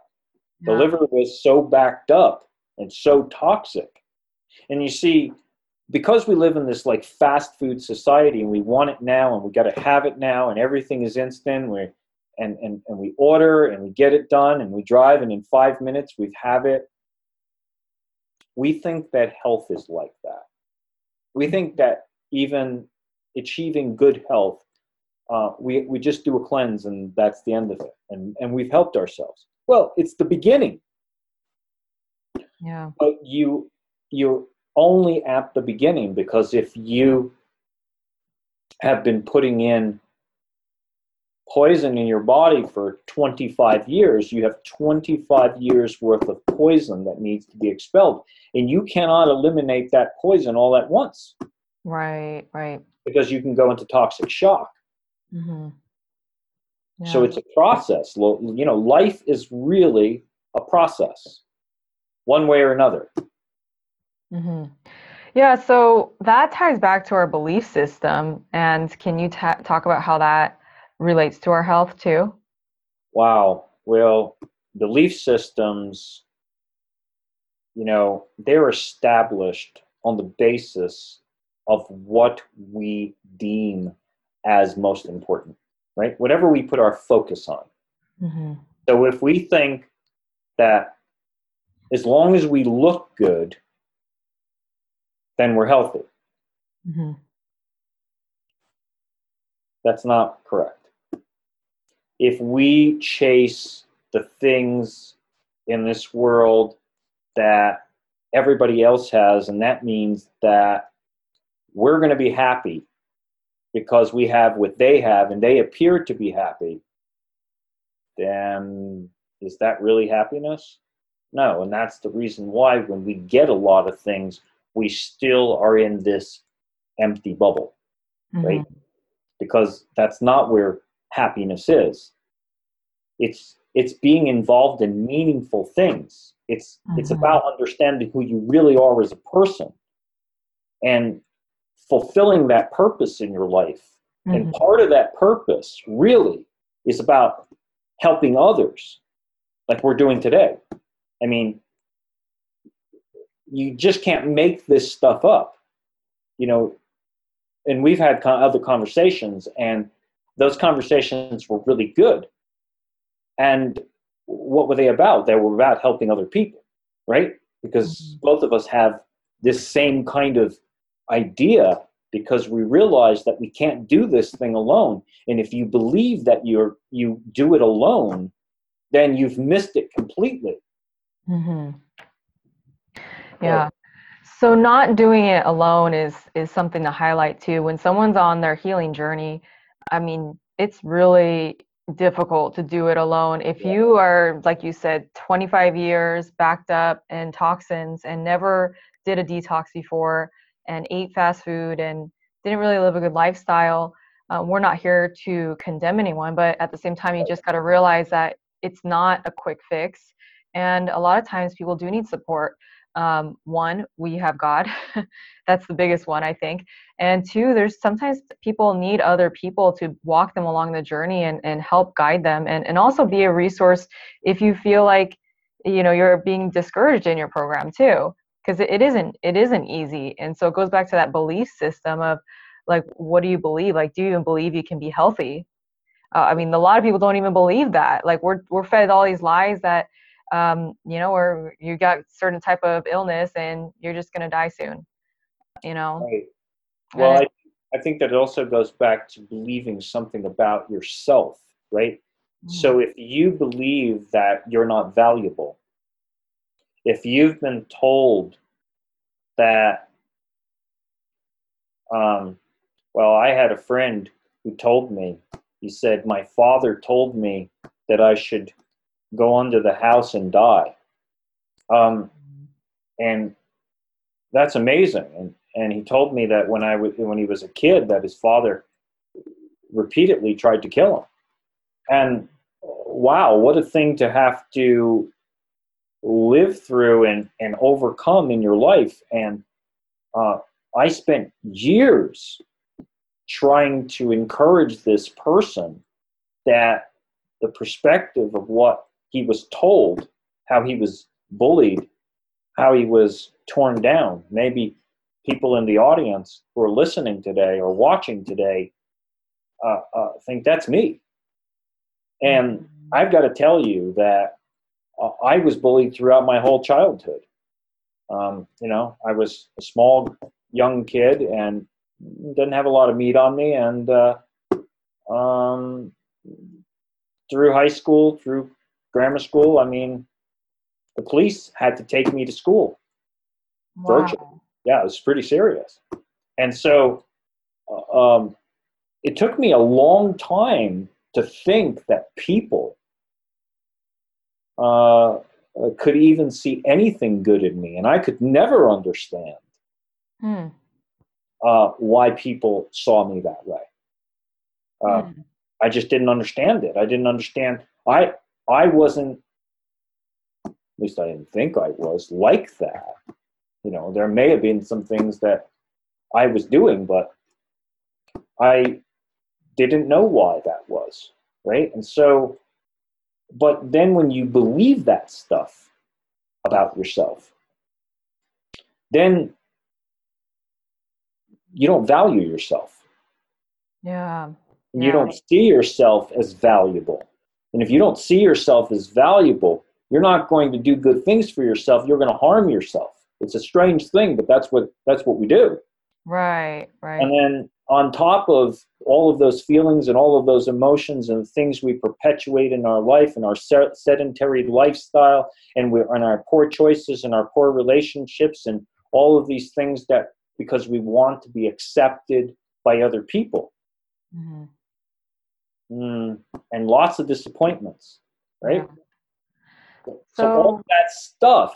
The Yeah. liver was so backed up and so toxic. And you see, because we live in this like fast food society and we want it now and we got to have it now and everything is instant, we and, and, and we order and we get it done and we drive and in five minutes we have it. We think that health is like that. We think that even achieving good health, uh, we, we just do a cleanse and that's the end of it. And, and we've helped ourselves. Well, it's the beginning, Yeah. but you you're only at the beginning because if you have been putting in poison in your body for 25 years, you have 25 years worth of poison that needs to be expelled. And you cannot eliminate that poison all at once Right, right. because you can go into toxic shock. Mm-hmm. So it's a process. You know, life is really a process, one way or another. hmm Yeah, so that ties back to our belief system. And can you ta- talk about how that relates to our health too? Wow. Well, belief systems, you know, they're established on the basis of what we deem as most important, right? Whatever we put our focus on. Mm-hmm. So if we think that as long as we look good, then we're healthy. Mm-hmm. That's not correct. If we chase the things in this world that everybody else has, and that means that we're going to be happy because we have what they have and they appear to be happy, then is that really happiness? No, and that's the reason why when we get a lot of things, we still are in this empty bubble right? Mm-hmm. Because that's not where happiness is. It's it's being involved in meaningful things. It's it's Mhm. about understanding who you really are as a person and fulfilling that purpose in your life Mm-hmm. And part of that purpose really is about helping others, like we're doing today. I mean, you just can't make this stuff up. You know, and we've had other conversations, and those conversations were really good. And what were they about? They were about helping other people, right? Because mm-hmm. both of us have this same kind of idea because we realize that we can't do this thing alone and if you believe that you're you do it alone then you've missed it completely mm-hmm. yeah so not doing it alone is is something to highlight too when someone's on their healing journey i mean it's really difficult to do it alone if yeah. you are like you said 25 years backed up in toxins and never did a detox before and ate fast food and didn't really live a good lifestyle. Um, we're not here to condemn anyone, but at the same time, you just got to realize that it's not a quick fix. And a lot of times people do need support. Um, one, we have God. That's the biggest one, I think. And two, there's sometimes people need other people to walk them along the journey and, and help guide them and, and also be a resource if you feel like you know you're being discouraged in your program too because it isn't it isn't easy and so it goes back to that belief system of like what do you believe like do you even believe you can be healthy uh, i mean a lot of people don't even believe that like we're we're fed all these lies that um you know or you got certain type of illness and you're just going to die soon you know right. well I, I think that it also goes back to believing something about yourself right mm-hmm. so if you believe that you're not valuable if you've been told that, um, well, I had a friend who told me, he said, my father told me that I should go under the house and die. Um, and that's amazing. And, and he told me that when I w- when he was a kid, that his father repeatedly tried to kill him. And wow, what a thing to have to live through and, and overcome in your life. And uh, I spent years trying to encourage this person that the perspective of what he was told, how he was bullied, how he was torn down. Maybe people in the audience who are listening today or watching today uh, uh, think that's me. And I've got to tell you that I was bullied throughout my whole childhood. Um, you know, I was a small young kid and didn't have a lot of meat on me. And uh, um, through high school, through grammar school, I mean, the police had to take me to school. Wow. Virtually. Yeah, it was pretty serious. And so uh, um, it took me a long time to think that people uh, could even see anything good in me. And I could never understand hmm. uh, why people saw me that way. Uh, hmm. I just didn't understand it. I didn't understand. I I wasn't. At least I didn't think I was like that. You know, there may have been some things that I was doing, but I didn't know why that was. Right, and so but then when you believe that stuff about yourself, then you don't value yourself. Yeah. You don't see yourself as valuable. And if you don't see yourself as valuable, you're not going to do good things for yourself. You're going to harm yourself. It's a strange thing, but that's what that's what we do. Right, right. And then on top of all of those feelings and all of those emotions and things we perpetuate in our life and our sedentary lifestyle and we and our poor choices and our poor relationships and all of these things that because we want to be accepted by other people mm-hmm. Mm, and lots of disappointments right yeah. so, so all that stuff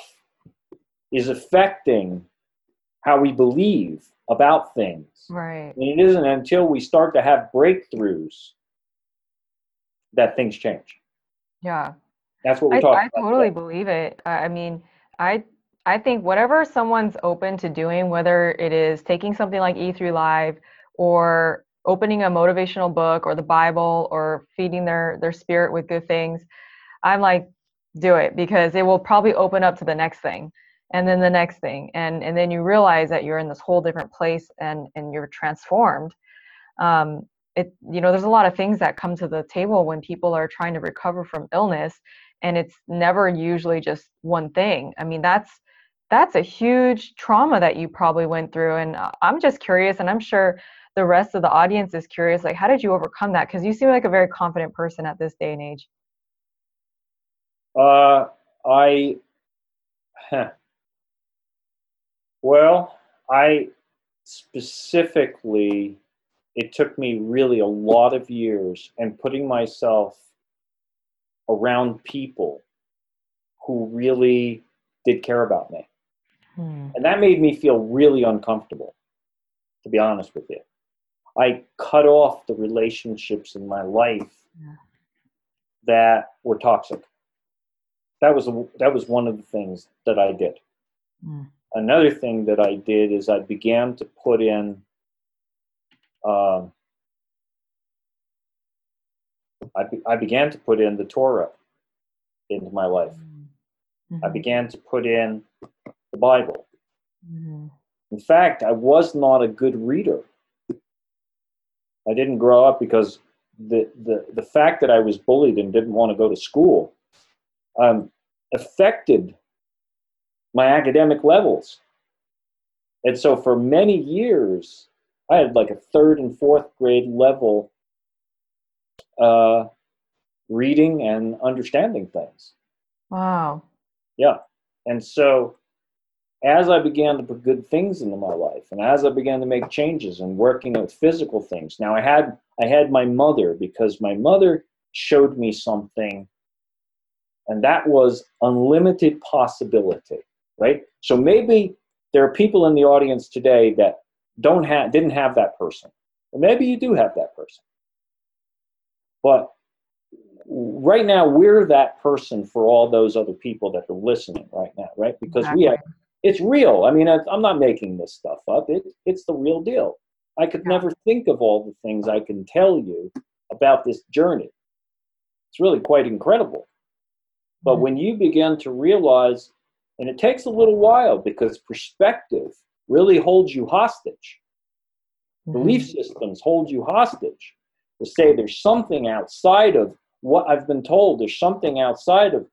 is affecting how we believe about things. Right. And it isn't until we start to have breakthroughs that things change. Yeah. That's what we're I, talking I about. I totally believe it. I mean, I I think whatever someone's open to doing, whether it is taking something like E3 Live or opening a motivational book or the bible or feeding their their spirit with good things i'm like do it because it will probably open up to the next thing and then the next thing. And and then you realize that you're in this whole different place and and you're transformed. Um it you know there's a lot of things that come to the table when people are trying to recover from illness and it's never usually just one thing. I mean that's that's a huge trauma that you probably went through. And uh, i'm just curious and i'm sure the rest of the audience is curious like how did you overcome that because you seem like a very confident person at this day and age uh i huh. well i specifically it took me really a lot of years and putting myself around people who really did care about me. Hmm. And that made me feel really uncomfortable, to be honest with you. I cut off the relationships in my life yeah. that were toxic. That was that was one of the things that I did. Hmm. Another thing that I did is I began to put in um, I, be, I began to put in the Torah into my life. Mm-hmm. I began to put in the Bible. Mm-hmm. In fact, I was not a good reader. I didn't grow up because the, the, the fact that I was bullied and didn't want to go to school um, affected my academic levels. And so for many years, I had like a third and fourth grade level uh, reading and understanding things. Wow. Yeah. And so as I began to put good things into my life and as I began to make changes and working with physical things. Now I had I had my mother because my mother showed me something and that was unlimited possibility, right? So maybe there are people in the audience today that don't have didn't have that person. Or maybe you do have that person. But right now we're that person for all those other people that are listening right now, right? Because exactly. we have it's real. I mean, I'm not making this stuff up. It, it's the real deal. I could never think of all the things I can tell you about this journey. It's really quite incredible. But mm-hmm. when you begin to realize, and it takes a little while because perspective really holds you hostage. Mm-hmm. Belief systems hold you hostage to say there's something outside of what I've been told, there's something outside of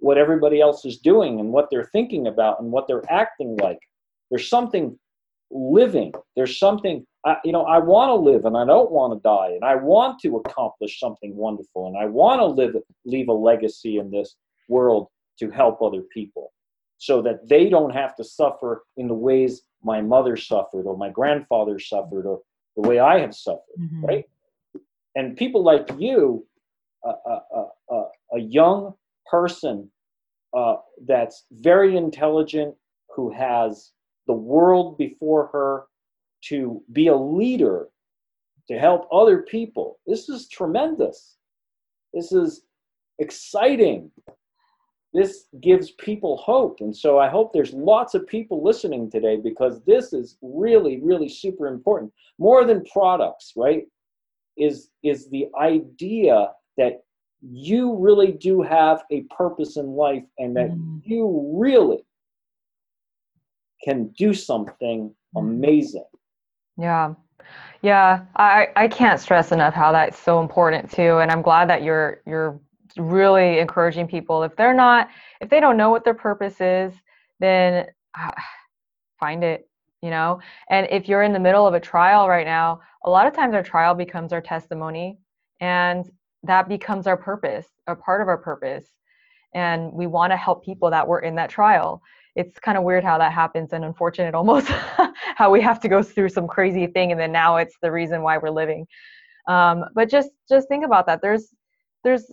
what everybody else is doing and what they're thinking about and what they're acting like. There's something living. There's something, I, you know, I want to live and I don't want to die and I want to accomplish something wonderful and I want to live, leave a legacy in this world to help other people so that they don't have to suffer in the ways my mother suffered or my grandfather suffered or the way I have suffered, mm-hmm. right? And people like you, a, a, a, a young person uh, that's very intelligent, who has the world before her to be a leader, to help other people. This is tremendous. This is exciting this gives people hope. And so I hope there's lots of people listening today because this is really, really super important. More than products, right? Is is the idea that you really do have a purpose in life and that mm. you really can do something mm-hmm. amazing. Yeah. Yeah, I, I can't stress enough how that's so important too. And I'm glad that you're you're really encouraging people if they're not if they don't know what their purpose is then uh, find it you know and if you're in the middle of a trial right now a lot of times our trial becomes our testimony and that becomes our purpose a part of our purpose. And we want to help people that were in that trial. It's kind of weird how that happens and unfortunate almost how we have to go through some crazy thing and then now it's the reason why we're living. Um, but just just think about that. There's there's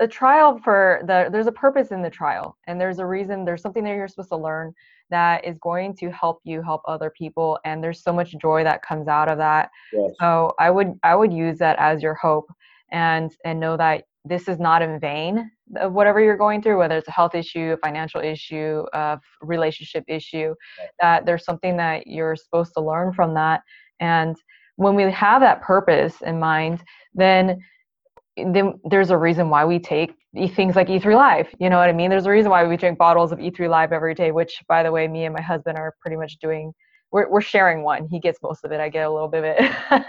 a trial for the there's a purpose in the trial and there's a reason there's something that you're supposed to learn that is going to help you help other people and there's so much joy that comes out of that. Yes. so i would i would use that as your hope and and know that this is not in vain of whatever you're going through whether it's a health issue a financial issue a relationship issue that there's something that you're supposed to learn from that and when we have that purpose in mind, then then there's a reason why we take things like E3 Live. You know what I mean? There's a reason why we drink bottles of E3 Live every day, which, by the way, me and my husband are pretty much doing. We're, we're sharing one. He gets most of it. I get a little bit of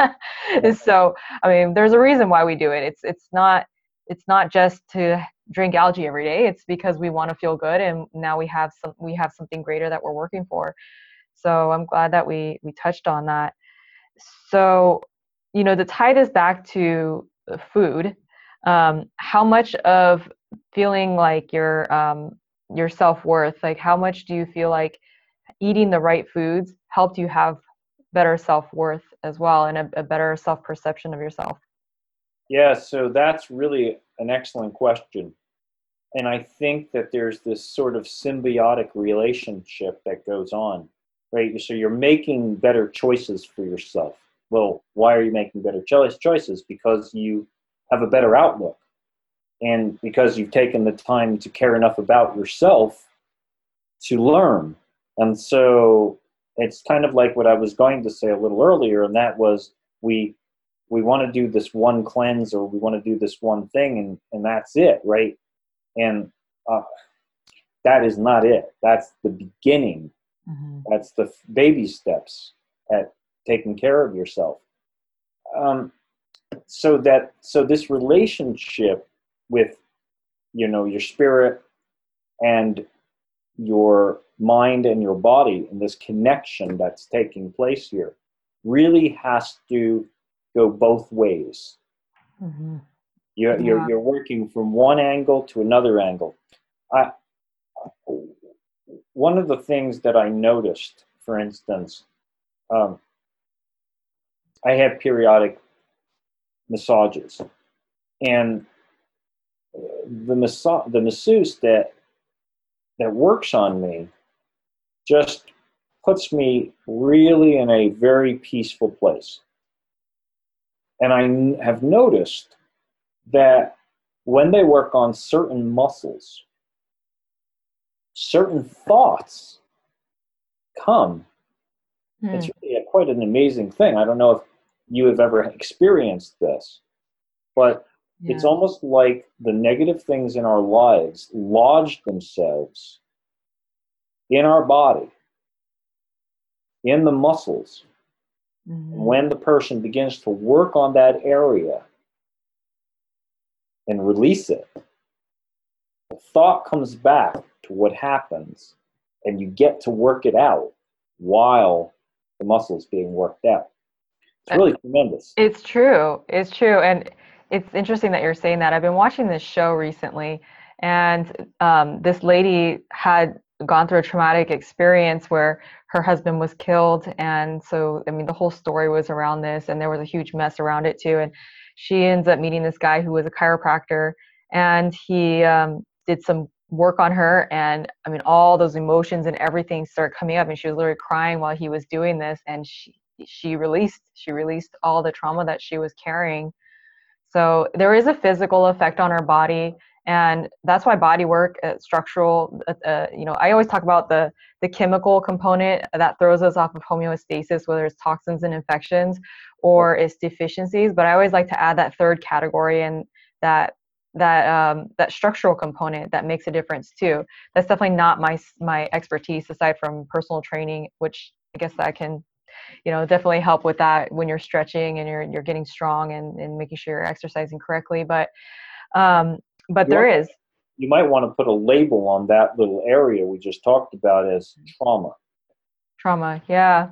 it. so, I mean, there's a reason why we do it. It's it's not it's not just to drink algae every day. It's because we want to feel good, and now we have some we have something greater that we're working for. So I'm glad that we we touched on that. So, you know, to tie this back to food, um, how much of feeling like your um, your self worth, like how much do you feel like eating the right foods helped you have better self worth as well and a, a better self perception of yourself? Yeah, so that's really an excellent question. And I think that there's this sort of symbiotic relationship that goes on, right? So you're making better choices for yourself. Well, why are you making better choices? Because you have a better outlook. And because you've taken the time to care enough about yourself to learn. And so it's kind of like what I was going to say a little earlier, and that was we we want to do this one cleanse or we want to do this one thing and, and that's it, right? And uh, that is not it. That's the beginning. Mm-hmm. That's the baby steps at taking care of yourself. Um, so that so this relationship with you know your spirit and your mind and your body and this connection that's taking place here really has to go both ways mm-hmm. you're, yeah. you're, you're working from one angle to another angle I, one of the things that i noticed for instance um, i have periodic massages. And the massa- the masseuse that that works on me just puts me really in a very peaceful place. And I have noticed that when they work on certain muscles, certain thoughts come. Mm. It's really a, quite an amazing thing. I don't know if you have ever experienced this. But yeah. it's almost like the negative things in our lives lodge themselves in our body, in the muscles. Mm-hmm. When the person begins to work on that area and release it, the thought comes back to what happens, and you get to work it out while the muscle is being worked out. It's really tremendous. It's true. It's true. And it's interesting that you're saying that. I've been watching this show recently, and um, this lady had gone through a traumatic experience where her husband was killed. And so, I mean, the whole story was around this, and there was a huge mess around it too. And she ends up meeting this guy who was a chiropractor, and he um, did some work on her. And I mean, all those emotions and everything started coming up, and she was literally crying while he was doing this. And she, she released she released all the trauma that she was carrying so there is a physical effect on her body and that's why body work uh, structural uh, uh, you know i always talk about the the chemical component that throws us off of homeostasis whether it's toxins and infections or it's deficiencies. But i always like to add that third category and that that um, that structural component that makes a difference too. That's definitely not my my expertise aside from personal training which i guess i can you know definitely help with that when you're stretching and you're you're getting strong and, and making sure you're exercising correctly. But um but there is. you might want to put a label on that little area we just talked about as trauma. Trauma yeah.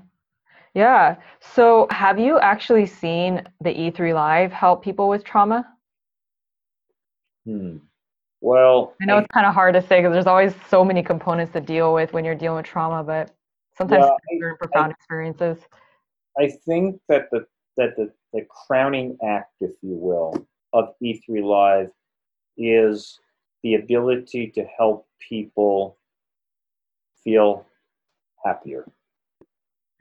Yeah. So have you actually seen the e3 live help people with trauma? Hmm. Well i know I, it's kind of hard to say because there's always so many components to deal with when you're dealing with trauma but sometimes yeah, very profound I, experiences. I think that the that the, the crowning act, if you will, of E3 Live is the ability to help people feel happier.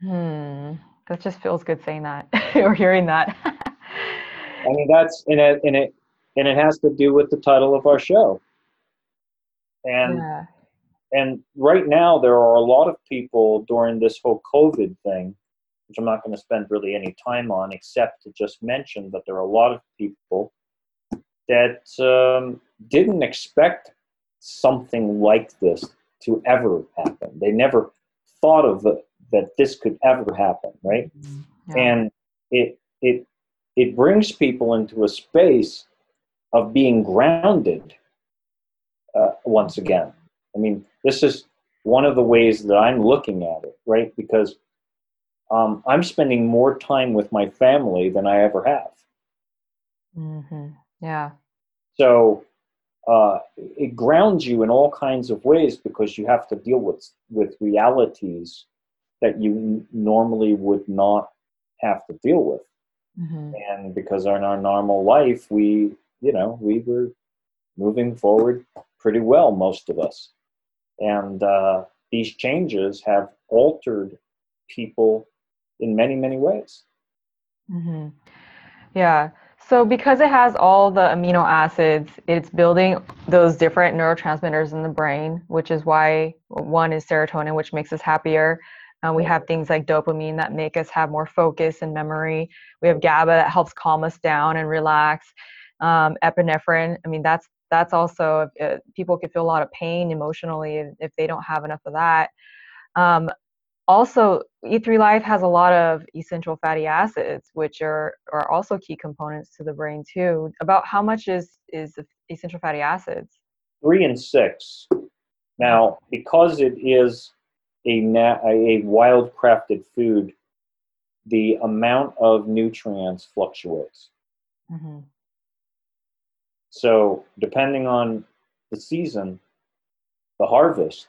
Hmm. That just feels good saying that or hearing that. I mean, that's and it and it and it has to do with the title of our show. And yeah and right now there are a lot of people during this whole covid thing which I'm not going to spend really any time on, except to just mention that there are a lot of people that um, didn't expect something like this to ever happen. They never thought of that this could ever happen, right? Yeah. And it it it brings people into a space of being grounded uh, once again. I mean, this is one of the ways that I'm looking at it, right? Because um, I'm spending more time with my family than I ever have. Mm-hmm. Yeah. So uh, it grounds you in all kinds of ways because you have to deal with with realities that you normally would not have to deal with. Mm-hmm. And because in our normal life, we, you know, we were moving forward pretty well, most of us. And uh, these changes have altered people in many, many ways. Mm-hmm. Yeah. So, because it has all the amino acids, it's building those different neurotransmitters in the brain, which is why one is serotonin, which makes us happier. Uh, we have things like dopamine that make us have more focus and memory. We have GABA that helps calm us down and relax. Um, epinephrine, I mean, that's that's also uh, people can feel a lot of pain emotionally if, if they don't have enough of that. Um, also, E3 Live has a lot of essential fatty acids, which are are also key components to the brain too. About how much is is essential fatty acids? Three and six. Now, because it is a, na- a wild crafted food, the amount of nutrients fluctuates. Mm-hmm. So, depending on the season, the harvest,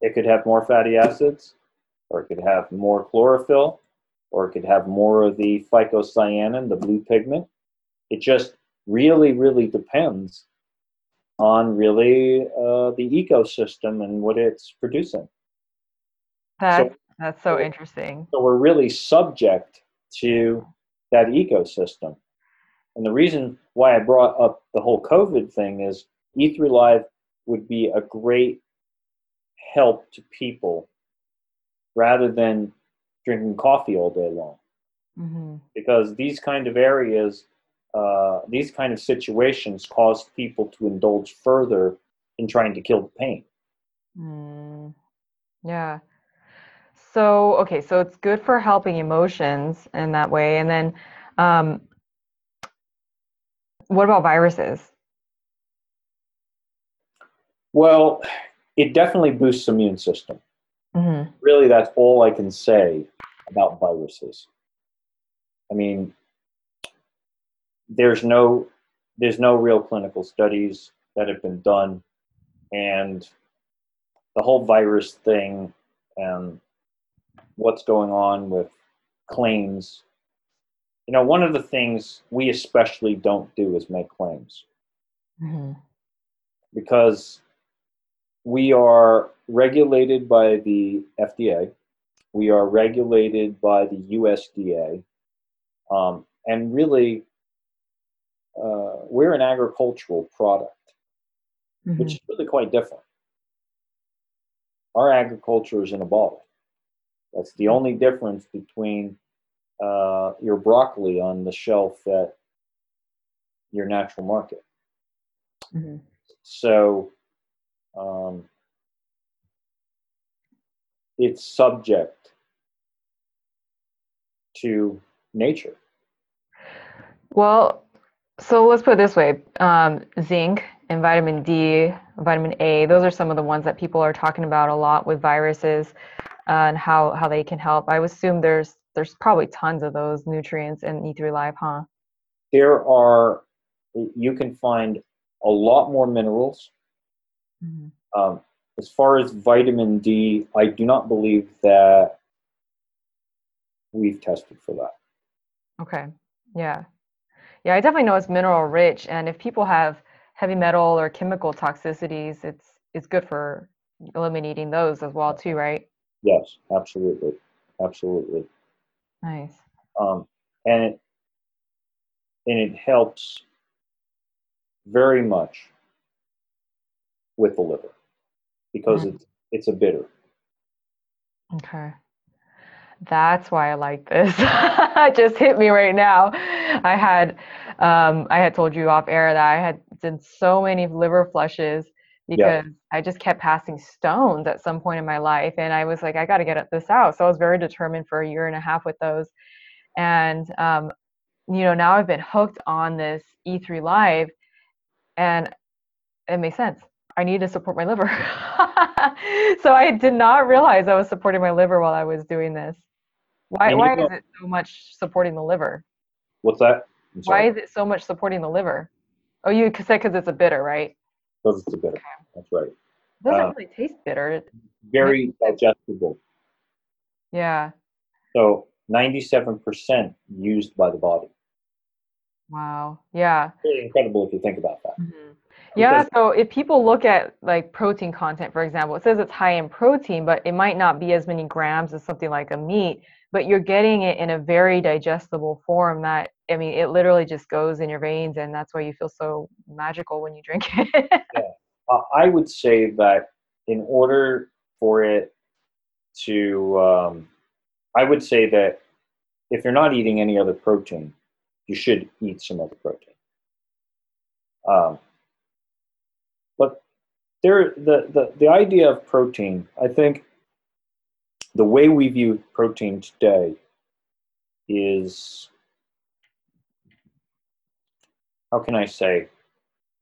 it could have more fatty acids, or it could have more chlorophyll, or it could have more of the phycocyanin, the blue pigment. It just really, really depends on really uh, the ecosystem and what it's producing. That's, so, that's so interesting. So we're really subject to that ecosystem. And the reason why I brought up the whole COVID thing is E3 Live would be a great help to people rather than drinking coffee all day long. Mm-hmm. Because these kind of areas, uh, these kind of situations cause people to indulge further in trying to kill the pain. Mm. Yeah. So, okay, so it's good for helping emotions in that way. And then, um, what about viruses? Well, it definitely boosts the immune system. Mm-hmm. Really, that's all I can say about viruses. I mean, there's no there's no real clinical studies that have been done, and the whole virus thing and what's going on with claims. You know, one of the things we especially don't do is make claims. Mm-hmm. Because we are regulated by the FDA, we are regulated by the USDA, um, and really, uh, we're an agricultural product, mm-hmm. which is really quite different. Our agriculture is in a bottle. That's the only difference between uh, your broccoli on the shelf at your natural market. Mm-hmm. So um, it's subject to nature. Well, so let's put it this way um, zinc and vitamin D, vitamin A, those are some of the ones that people are talking about a lot with viruses and how how they can help. I would assume there's there's probably tons of those nutrients in E3 Live, huh? There are. You can find a lot more minerals. Mm-hmm. Um, as far as vitamin D, I do not believe that we've tested for that. Okay. Yeah. Yeah, I definitely know it's mineral rich, and if people have heavy metal or chemical toxicities, it's it's good for eliminating those as well too, right? Yes, absolutely, absolutely. Nice. Um, and it and it helps very much with the liver because mm-hmm. it's it's a bitter. Okay. That's why I like this. it just hit me right now. I had um, I had told you off air that I had did so many liver flushes because yeah. I just kept passing stones at some point in my life, and I was like, I got to get this out. So I was very determined for a year and a half with those, and um, you know now I've been hooked on this E3 Live, and it makes sense. I need to support my liver. so I did not realize I was supporting my liver while I was doing this. Why, why is it so much supporting the liver? What's that? Why is it so much supporting the liver? Oh, you said because it's a bitter, right? Because it's a bitter. Okay. That's right. It doesn't uh, really taste bitter. Very digestible. Yeah. So 97% used by the body. Wow. Yeah. Really incredible if you think about that. Mm-hmm. Yeah, so if people look at like protein content, for example, it says it's high in protein, but it might not be as many grams as something like a meat, but you're getting it in a very digestible form that, I mean, it literally just goes in your veins, and that's why you feel so magical when you drink it. yeah. Uh, I would say that in order for it to, um, I would say that if you're not eating any other protein, you should eat some other protein. Um, there, the, the, the idea of protein, I think the way we view protein today is, how can I say,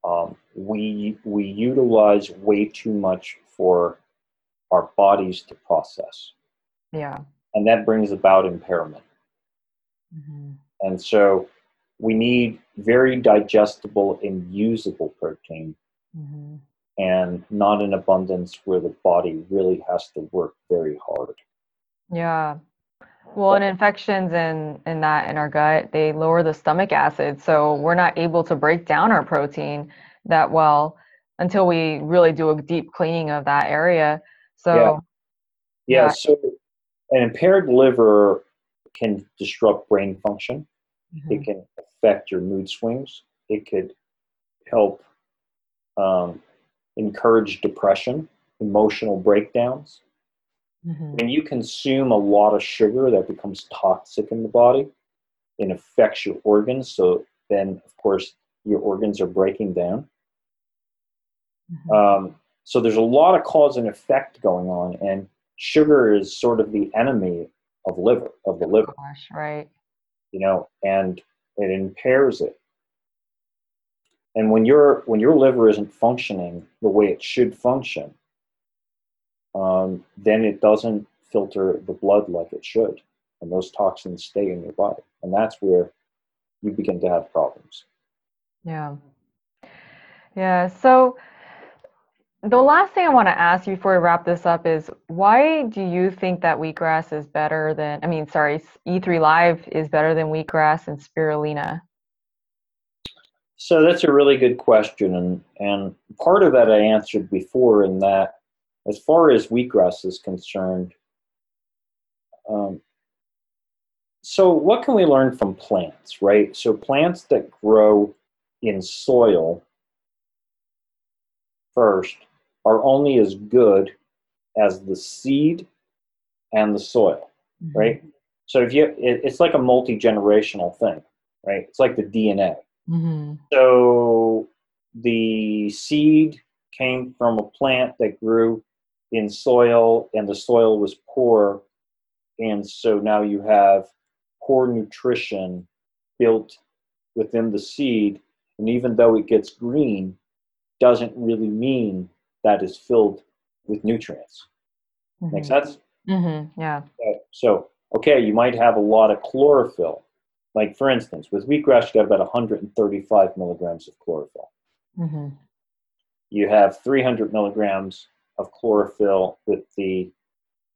um, we, we utilize way too much for our bodies to process. Yeah. And that brings about impairment. Mm-hmm. And so we need very digestible and usable protein mm-hmm. And not an abundance where the body really has to work very hard. Yeah. Well, and infections in, in that in our gut, they lower the stomach acid. So we're not able to break down our protein that well until we really do a deep cleaning of that area. So, yeah. yeah, yeah. So, an impaired liver can disrupt brain function. Mm-hmm. It can affect your mood swings. It could help um, encourage depression, emotional breakdowns. Mm-hmm. When you consume a lot of sugar, that becomes toxic in the body and affects your organs. So then, of course, your organs are breaking down. Mm-hmm. Um, so there's a lot of cause and effect going on, and sugar is sort of the enemy of liver of the liver. Gosh, right. You know, and it impairs it. And when your when your liver isn't functioning the way it should function, um, then it doesn't filter the blood like it should, and those toxins stay in your body, and that's where you begin to have problems. Yeah. Yeah. So the last thing I want to ask you before we wrap this up is why do you think that wheatgrass is better than, I mean, sorry, E3 Live is better than wheatgrass and spirulina? So that's a really good question. And, and part of that I answered before in that, as far as wheatgrass is concerned, um, so what can we learn from plants, right? So plants that grow in soil first are only as good as the seed and the soil, mm-hmm. right? So if you, it, it's like a multi generational thing, right? It's like the DNA. Mm-hmm. So the seed came from a plant that grew in soil, and the soil was poor, and so now you have poor nutrition built within the seed, and even though it gets green, doesn't really mean that is filled with nutrients. Mm-hmm. Make sense? Mm-hmm. Yeah. So, okay, you might have a lot of chlorophyll. Like, for instance, with wheatgrass, you got about 135 milligrams of chlorophyll. Mm-hmm. You have 300 milligrams of chlorophyll with the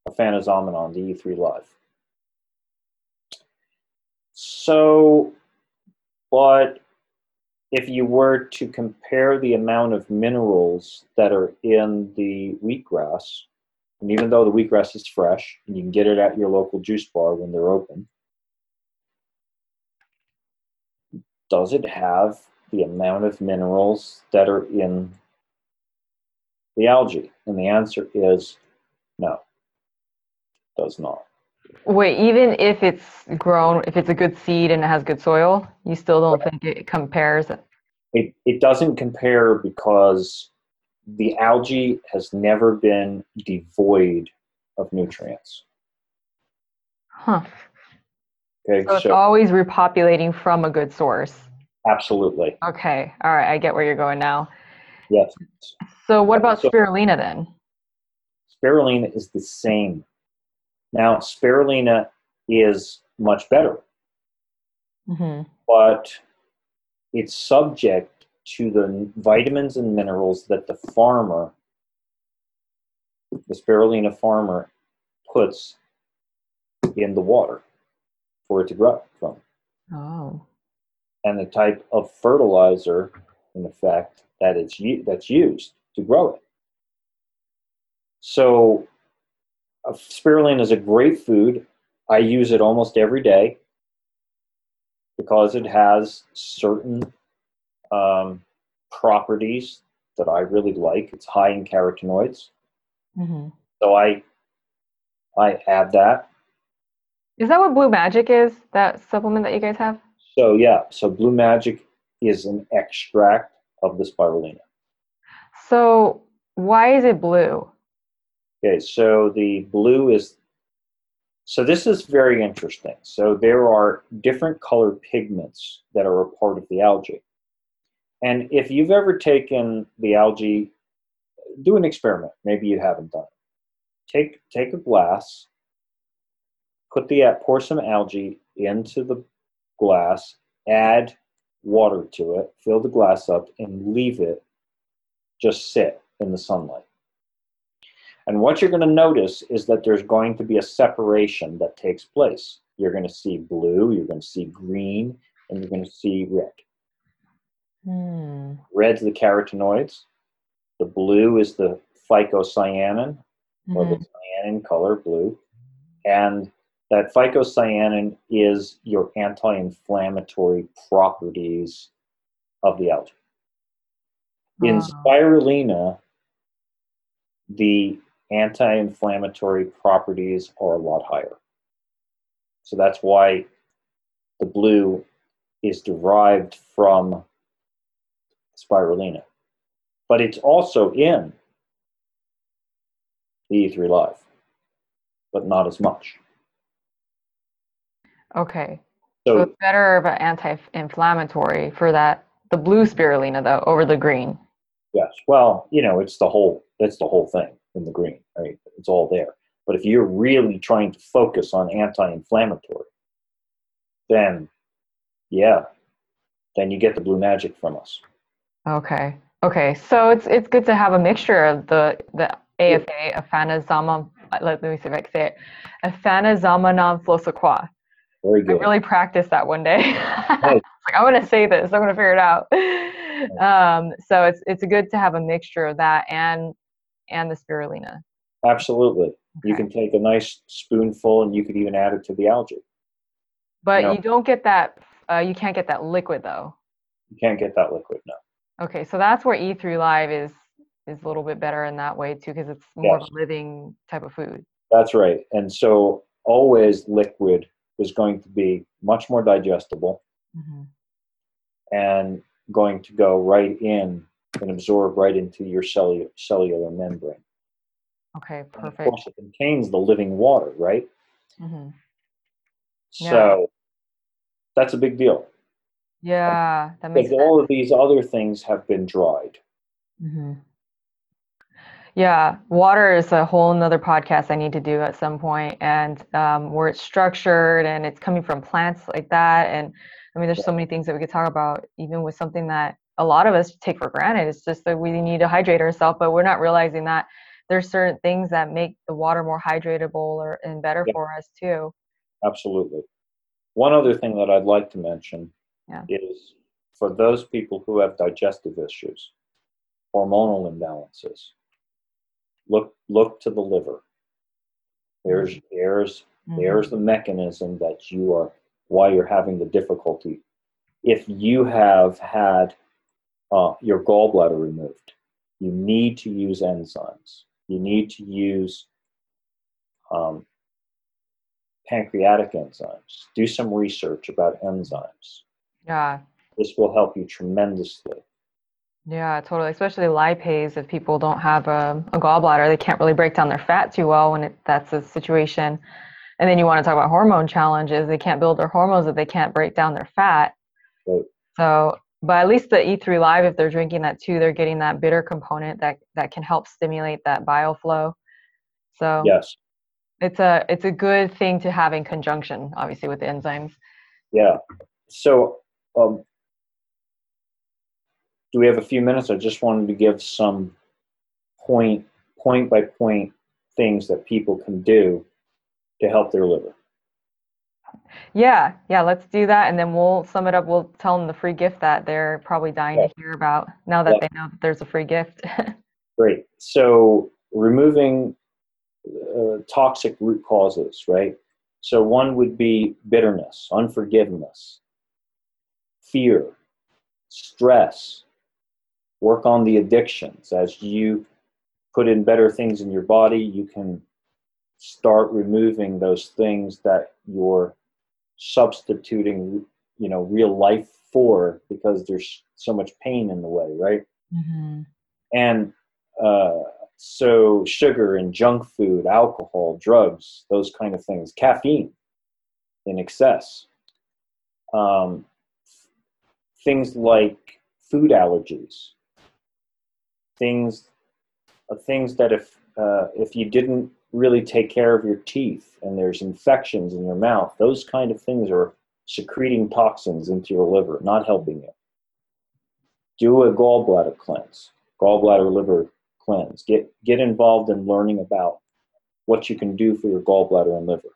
aphanizomenon, the E3 Live. So, but if you were to compare the amount of minerals that are in the wheatgrass, and even though the wheatgrass is fresh and you can get it at your local juice bar when they're open, does it have the amount of minerals that are in the algae? And the answer is no, does not. Wait, even if it's grown, if it's a good seed and it has good soil, you still don't think it compares? It, it doesn't compare because the algae has never been devoid of nutrients. Huh. Okay, So it's always repopulating from a good source. absolutely. Okay. All right. I get where you're going now. Yes. So what about So- spirulina then? Spirulina is the same. Now, spirulina is much better, hmm but it's subject to the vitamins and minerals that the farmer, the spirulina farmer, puts in the water for it to grow from. Oh. and the type of fertilizer, in effect, that it's that's used to grow it. So, uh, spirulina is a great food. I use it almost every day because it has certain um, properties that I really like. It's high in carotenoids, hmm so I I add that. Is that what Blue Magic is? That supplement that you guys have? So yeah, so Blue Magic is an extract of the spirulina. So why is it blue? Okay, so the blue is so this is very interesting. So there are different colored pigments that are a part of the algae. And if you've ever taken the algae, do an experiment. Maybe you haven't done it. Take take a glass, put the app. pour some algae into the glass, add water to it, fill the glass up, and leave it just sit in the sunlight. And what you're going to notice is that there's going to be a separation that takes place. You're going to see blue, you're going to see green, and you're going to see red. Hmm. Red's the carotenoids, the blue is the phycocyanin, or the Mhm. cyanin color, blue. And that phycocyanin is your anti inflammatory properties of the algae. In spirulina, the anti inflammatory properties are a lot higher. So that's why the blue is derived from spirulina. But it's also in the E3 Live, but not as much. Okay. So So it's better of an anti-inflammatory for that the blue spirulina though over the green. yes, well, you know, it's the whole it's the whole thing in the green, right? It's all there. But if you're really trying to focus on anti-inflammatory, then yeah, then you get the blue magic from us. Okay. Okay. So it's it's good to have a mixture of the the AFA, Aphanizomer. Let, uh, let me see if I can say it. Aphanizomenon flos-aquae. Very I really practiced that one day. like I'm gonna say this. I'm gonna figure it out. Um, so it's it's good to have a mixture of that and and the spirulina. Absolutely. You can take a nice spoonful and you could even add it to the algae. But No. you don't get that. Uh, you can't get that liquid though. You can't get that liquid No. Okay, so that's where E3 Live is is a little bit better in that way too, because it's more Yes. of a living type of food. That's right. And so always liquid is going to be much more digestible hmm and going to go right in and absorb right into your cellular cellular membrane. Okay, And of perfect. course, it contains the living water, right? hmm Yeah. So that's a big deal Yeah, that makes because sense. all of these other things have been dried. hmm Yeah, water is a whole nother podcast I need to do at some point, and um, where it's structured and it's coming from plants like that. And I mean, there's so many things that we could talk about, even with something that a lot of us take for granted. It's just that we need to hydrate ourselves, but we're not realizing that there's certain things that make the water more hydratable or and better Yeah. for us too. Absolutely. One other thing that I'd like to mention Yeah. is for those people who have digestive issues, hormonal imbalances, look look to the liver. There's there's there's the mechanism that you are why you're having the difficulty. If you have had uh, your gallbladder removed, you need to use enzymes. You need to use um, pancreatic enzymes. Do some research about enzymes. Yeah. This will help you tremendously. Yeah, totally. Especially lipase. If people don't have a, a gallbladder, they can't really break down their fat too well when it, that's a situation. And then you want to talk about hormone challenges. They can't build their hormones if they can't break down their fat. Right. So, but at least the E3 Live, if they're drinking that too, they're getting that bitter component that that can help stimulate that bile flow. So Yes. it's a it's a good thing to have in conjunction, obviously, with the enzymes. Yeah. So, um, do we have a few minutes? I just wanted to give some point point by point things that people can do to help their liver. Yeah, yeah, let's do that, and then we'll sum it up. We'll tell them the free gift that they're probably dying Yeah. to hear about now that Yeah. they know that there's a free gift. Great. So, removing uh, toxic root causes, right? So, one would be bitterness, unforgiveness, fear, stress. Work on the addictions. As you put in better things in your body, you can start removing those things that you're substituting, you know, real life for because there's so much pain in the way, right? hmm and uh, so sugar and junk food alcohol drugs those kind of things caffeine in excess um, things like food allergies things uh, things that if uh, if you didn't really take care of your teeth and there's infections in your mouth those kind of things are secreting toxins into your liver not helping you do a gallbladder cleanse gallbladder liver cleanse. Get get involved in learning about what you can do for your gallbladder and liver.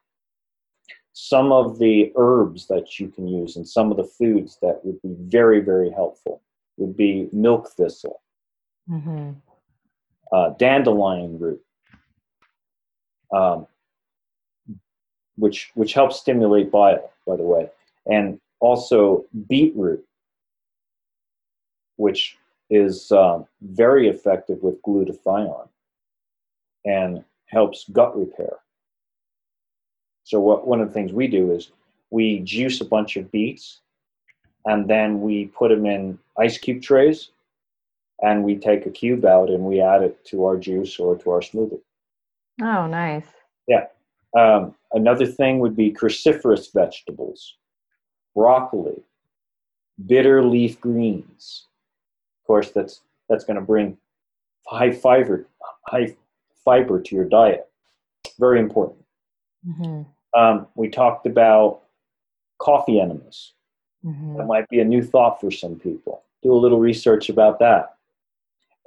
Some of the herbs that you can use and some of the foods that would be very very helpful would be milk thistle, hmm uh, dandelion root, um, which which helps stimulate bile, by the way, and also beetroot, which is um, very effective with glutathione and helps gut repair. So what one of the things we do is we juice a bunch of beets and then we put them in ice cube trays and we take a cube out and we add it to our juice or to our smoothie. Oh, nice. Yeah. Um, another thing would be cruciferous vegetables, broccoli, bitter leaf greens. Of course, that's that's going to bring high fiber high fiber to your diet. Very important. hmm Um, we talked about coffee enemas. hmm That might be a new thought for some people. Do a little research about that.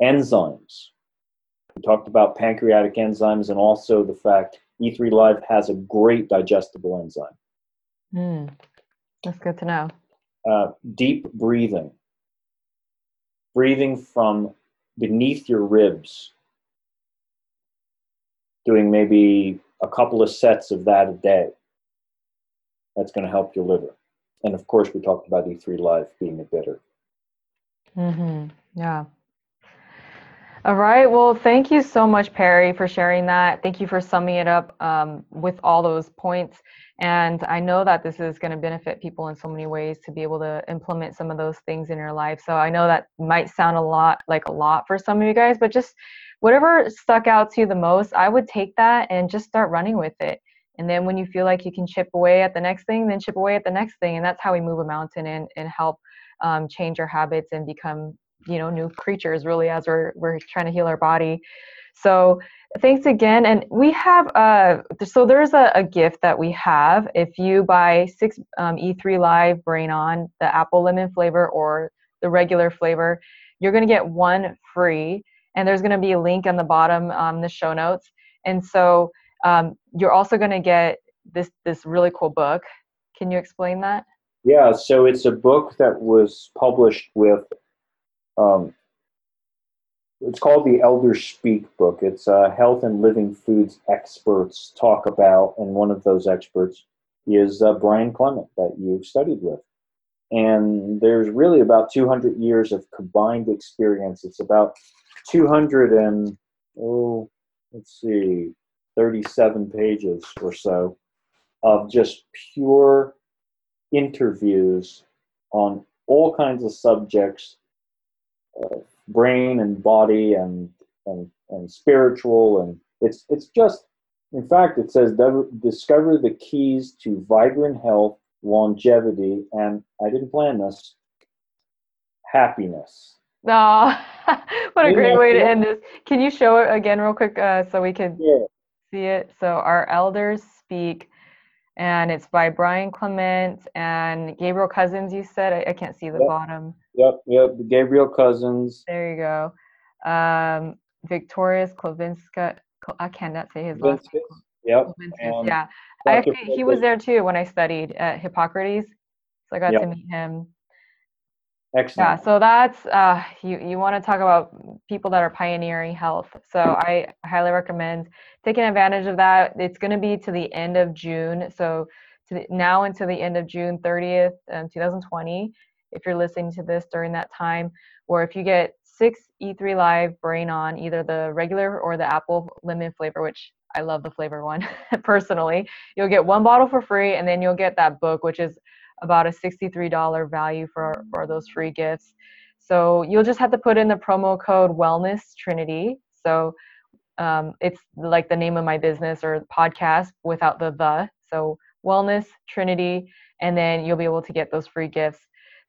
Enzymes. We talked about pancreatic enzymes and also the fact E3 Live has a great digestible enzyme. Mm. That's good to know. Uh, deep breathing. Breathing from beneath your ribs. Doing maybe a couple of sets of that a day. That's going to help your liver. And of course, we talked about E3 Live being a bitter. hmm Yeah. All right. Well, thank you so much, Perry, for sharing that. Thank you for summing it up um, with all those points. And I know that this is going to benefit people in so many ways to be able to implement some of those things in your life. So I know that might sound a lot like a lot for some of you guys, but just whatever stuck out to you the most, I would take that and just start running with it. And then when you feel like you can chip away at the next thing, then chip away at the next thing. And that's how we move a mountain and, and help um, change our habits and become you know new creatures really as we're we're trying to heal our body. So thanks again and we have uh so there's a, a gift that we have. If you buy six um, e3 live brain on the apple lemon flavor or the regular flavor you're going to get one free and there's going to be a link on the bottom um, the show notes. And so um, you're also going to get this this really cool book. Can you explain that? Yeah, so it's a book that was published with, um, it's called the Elder Speak book. It's uh, health and living foods experts talk about, and one of those experts is uh, Brian Clement that you've studied with. And there's really about 200 years of combined experience. It's about 200 and, oh, let's see, 37 pages or so of just pure interviews on all kinds of subjects uh, brain and body and, and and spiritual. And it's it's just in fact it says discover the keys to vibrant health longevity and i didn't plan this happiness. Oh what a great way to end this. Can you show it again real quick uh, so we can yeah. see it? So our elders speak and it's by Brian Clement and Gabriel Cousens. You said I, I can't see the yep. bottom. Yep, yep. Gabriel Cousens. There you go. Um, Victorious Klovinska. I cannot say his last name. Yep. yeah. I actually, he was there too when I studied at Hippocrates, so I got yep. to meet him. Excellent. Yeah, so that's uh, you. You want to talk about people that are pioneering health. So I highly recommend taking advantage of that. It's going to be to the end of June. So to the, now until the end of June 30th, um, 2020. If you're listening to this during that time, or if you get six E3 Live Brain On, either the regular or the apple lemon flavor, which I love the flavor one personally, you'll get one bottle for free, and then you'll get that book, which is about a $63 value for, for those free gifts. So you'll just have to put in the promo code Wellness Trinity. So um, it's like the name of my business or podcast without the the. So Wellness Trinity, and then you'll be able to get those free gifts.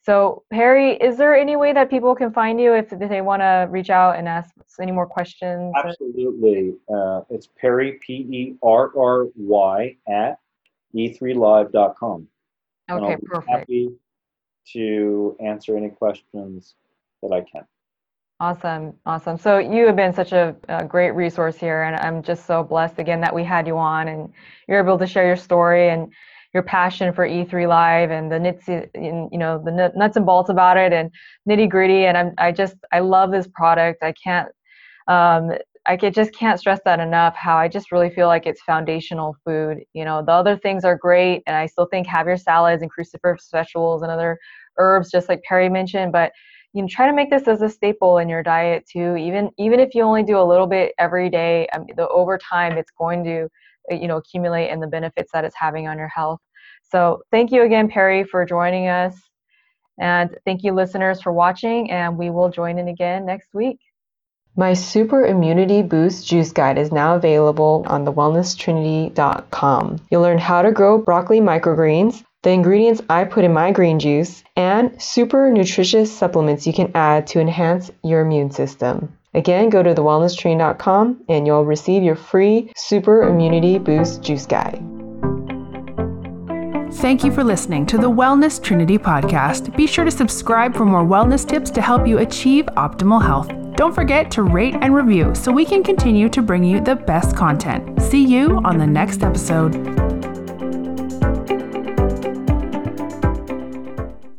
So Perry, is there any way that people can find you if they want to reach out and ask any more questions? Absolutely. Uh, it's Perry P E R R Y at e3live.com. Okay, and perfect. Happy to answer any questions that I can. Awesome, awesome. So you have been such a, a, great resource here, and I'm just so blessed again that we had you on, and you're able to share your story and your passion for E3 Live and the nits, you know, the nuts and bolts about it and nitty gritty. And I'm, I just, I love this product. I can't, um, I just can't stress that enough. How I just really feel like it's foundational food. You know, the other things are great, and I still think have your salads and cruciferous vegetables and other herbs, just like Perry mentioned. But you know, try to make this as a staple in your diet too. Even even if you only do a little bit every day, mean, the over time it's going to uh, you know accumulate and the benefits that it's having on your health. So thank you again, Perry, for joining us. And thank you, listeners, for watching. And we will join in again next week. My Super Immunity Boost Juice Guide is now available on thewellnesstrinity.com. You'll learn how to grow broccoli microgreens, the ingredients I put in my green juice, and super nutritious supplements you can add to enhance your immune system. Again, go to thewellnesstrinity.com and you'll receive your free Super Immunity Boost Juice Guide. Thank you for listening to the Wellness Trinity podcast. Be sure to subscribe for more wellness tips to help you achieve optimal health. Don't forget to rate and review so we can continue to bring you the best content. See you on the next episode.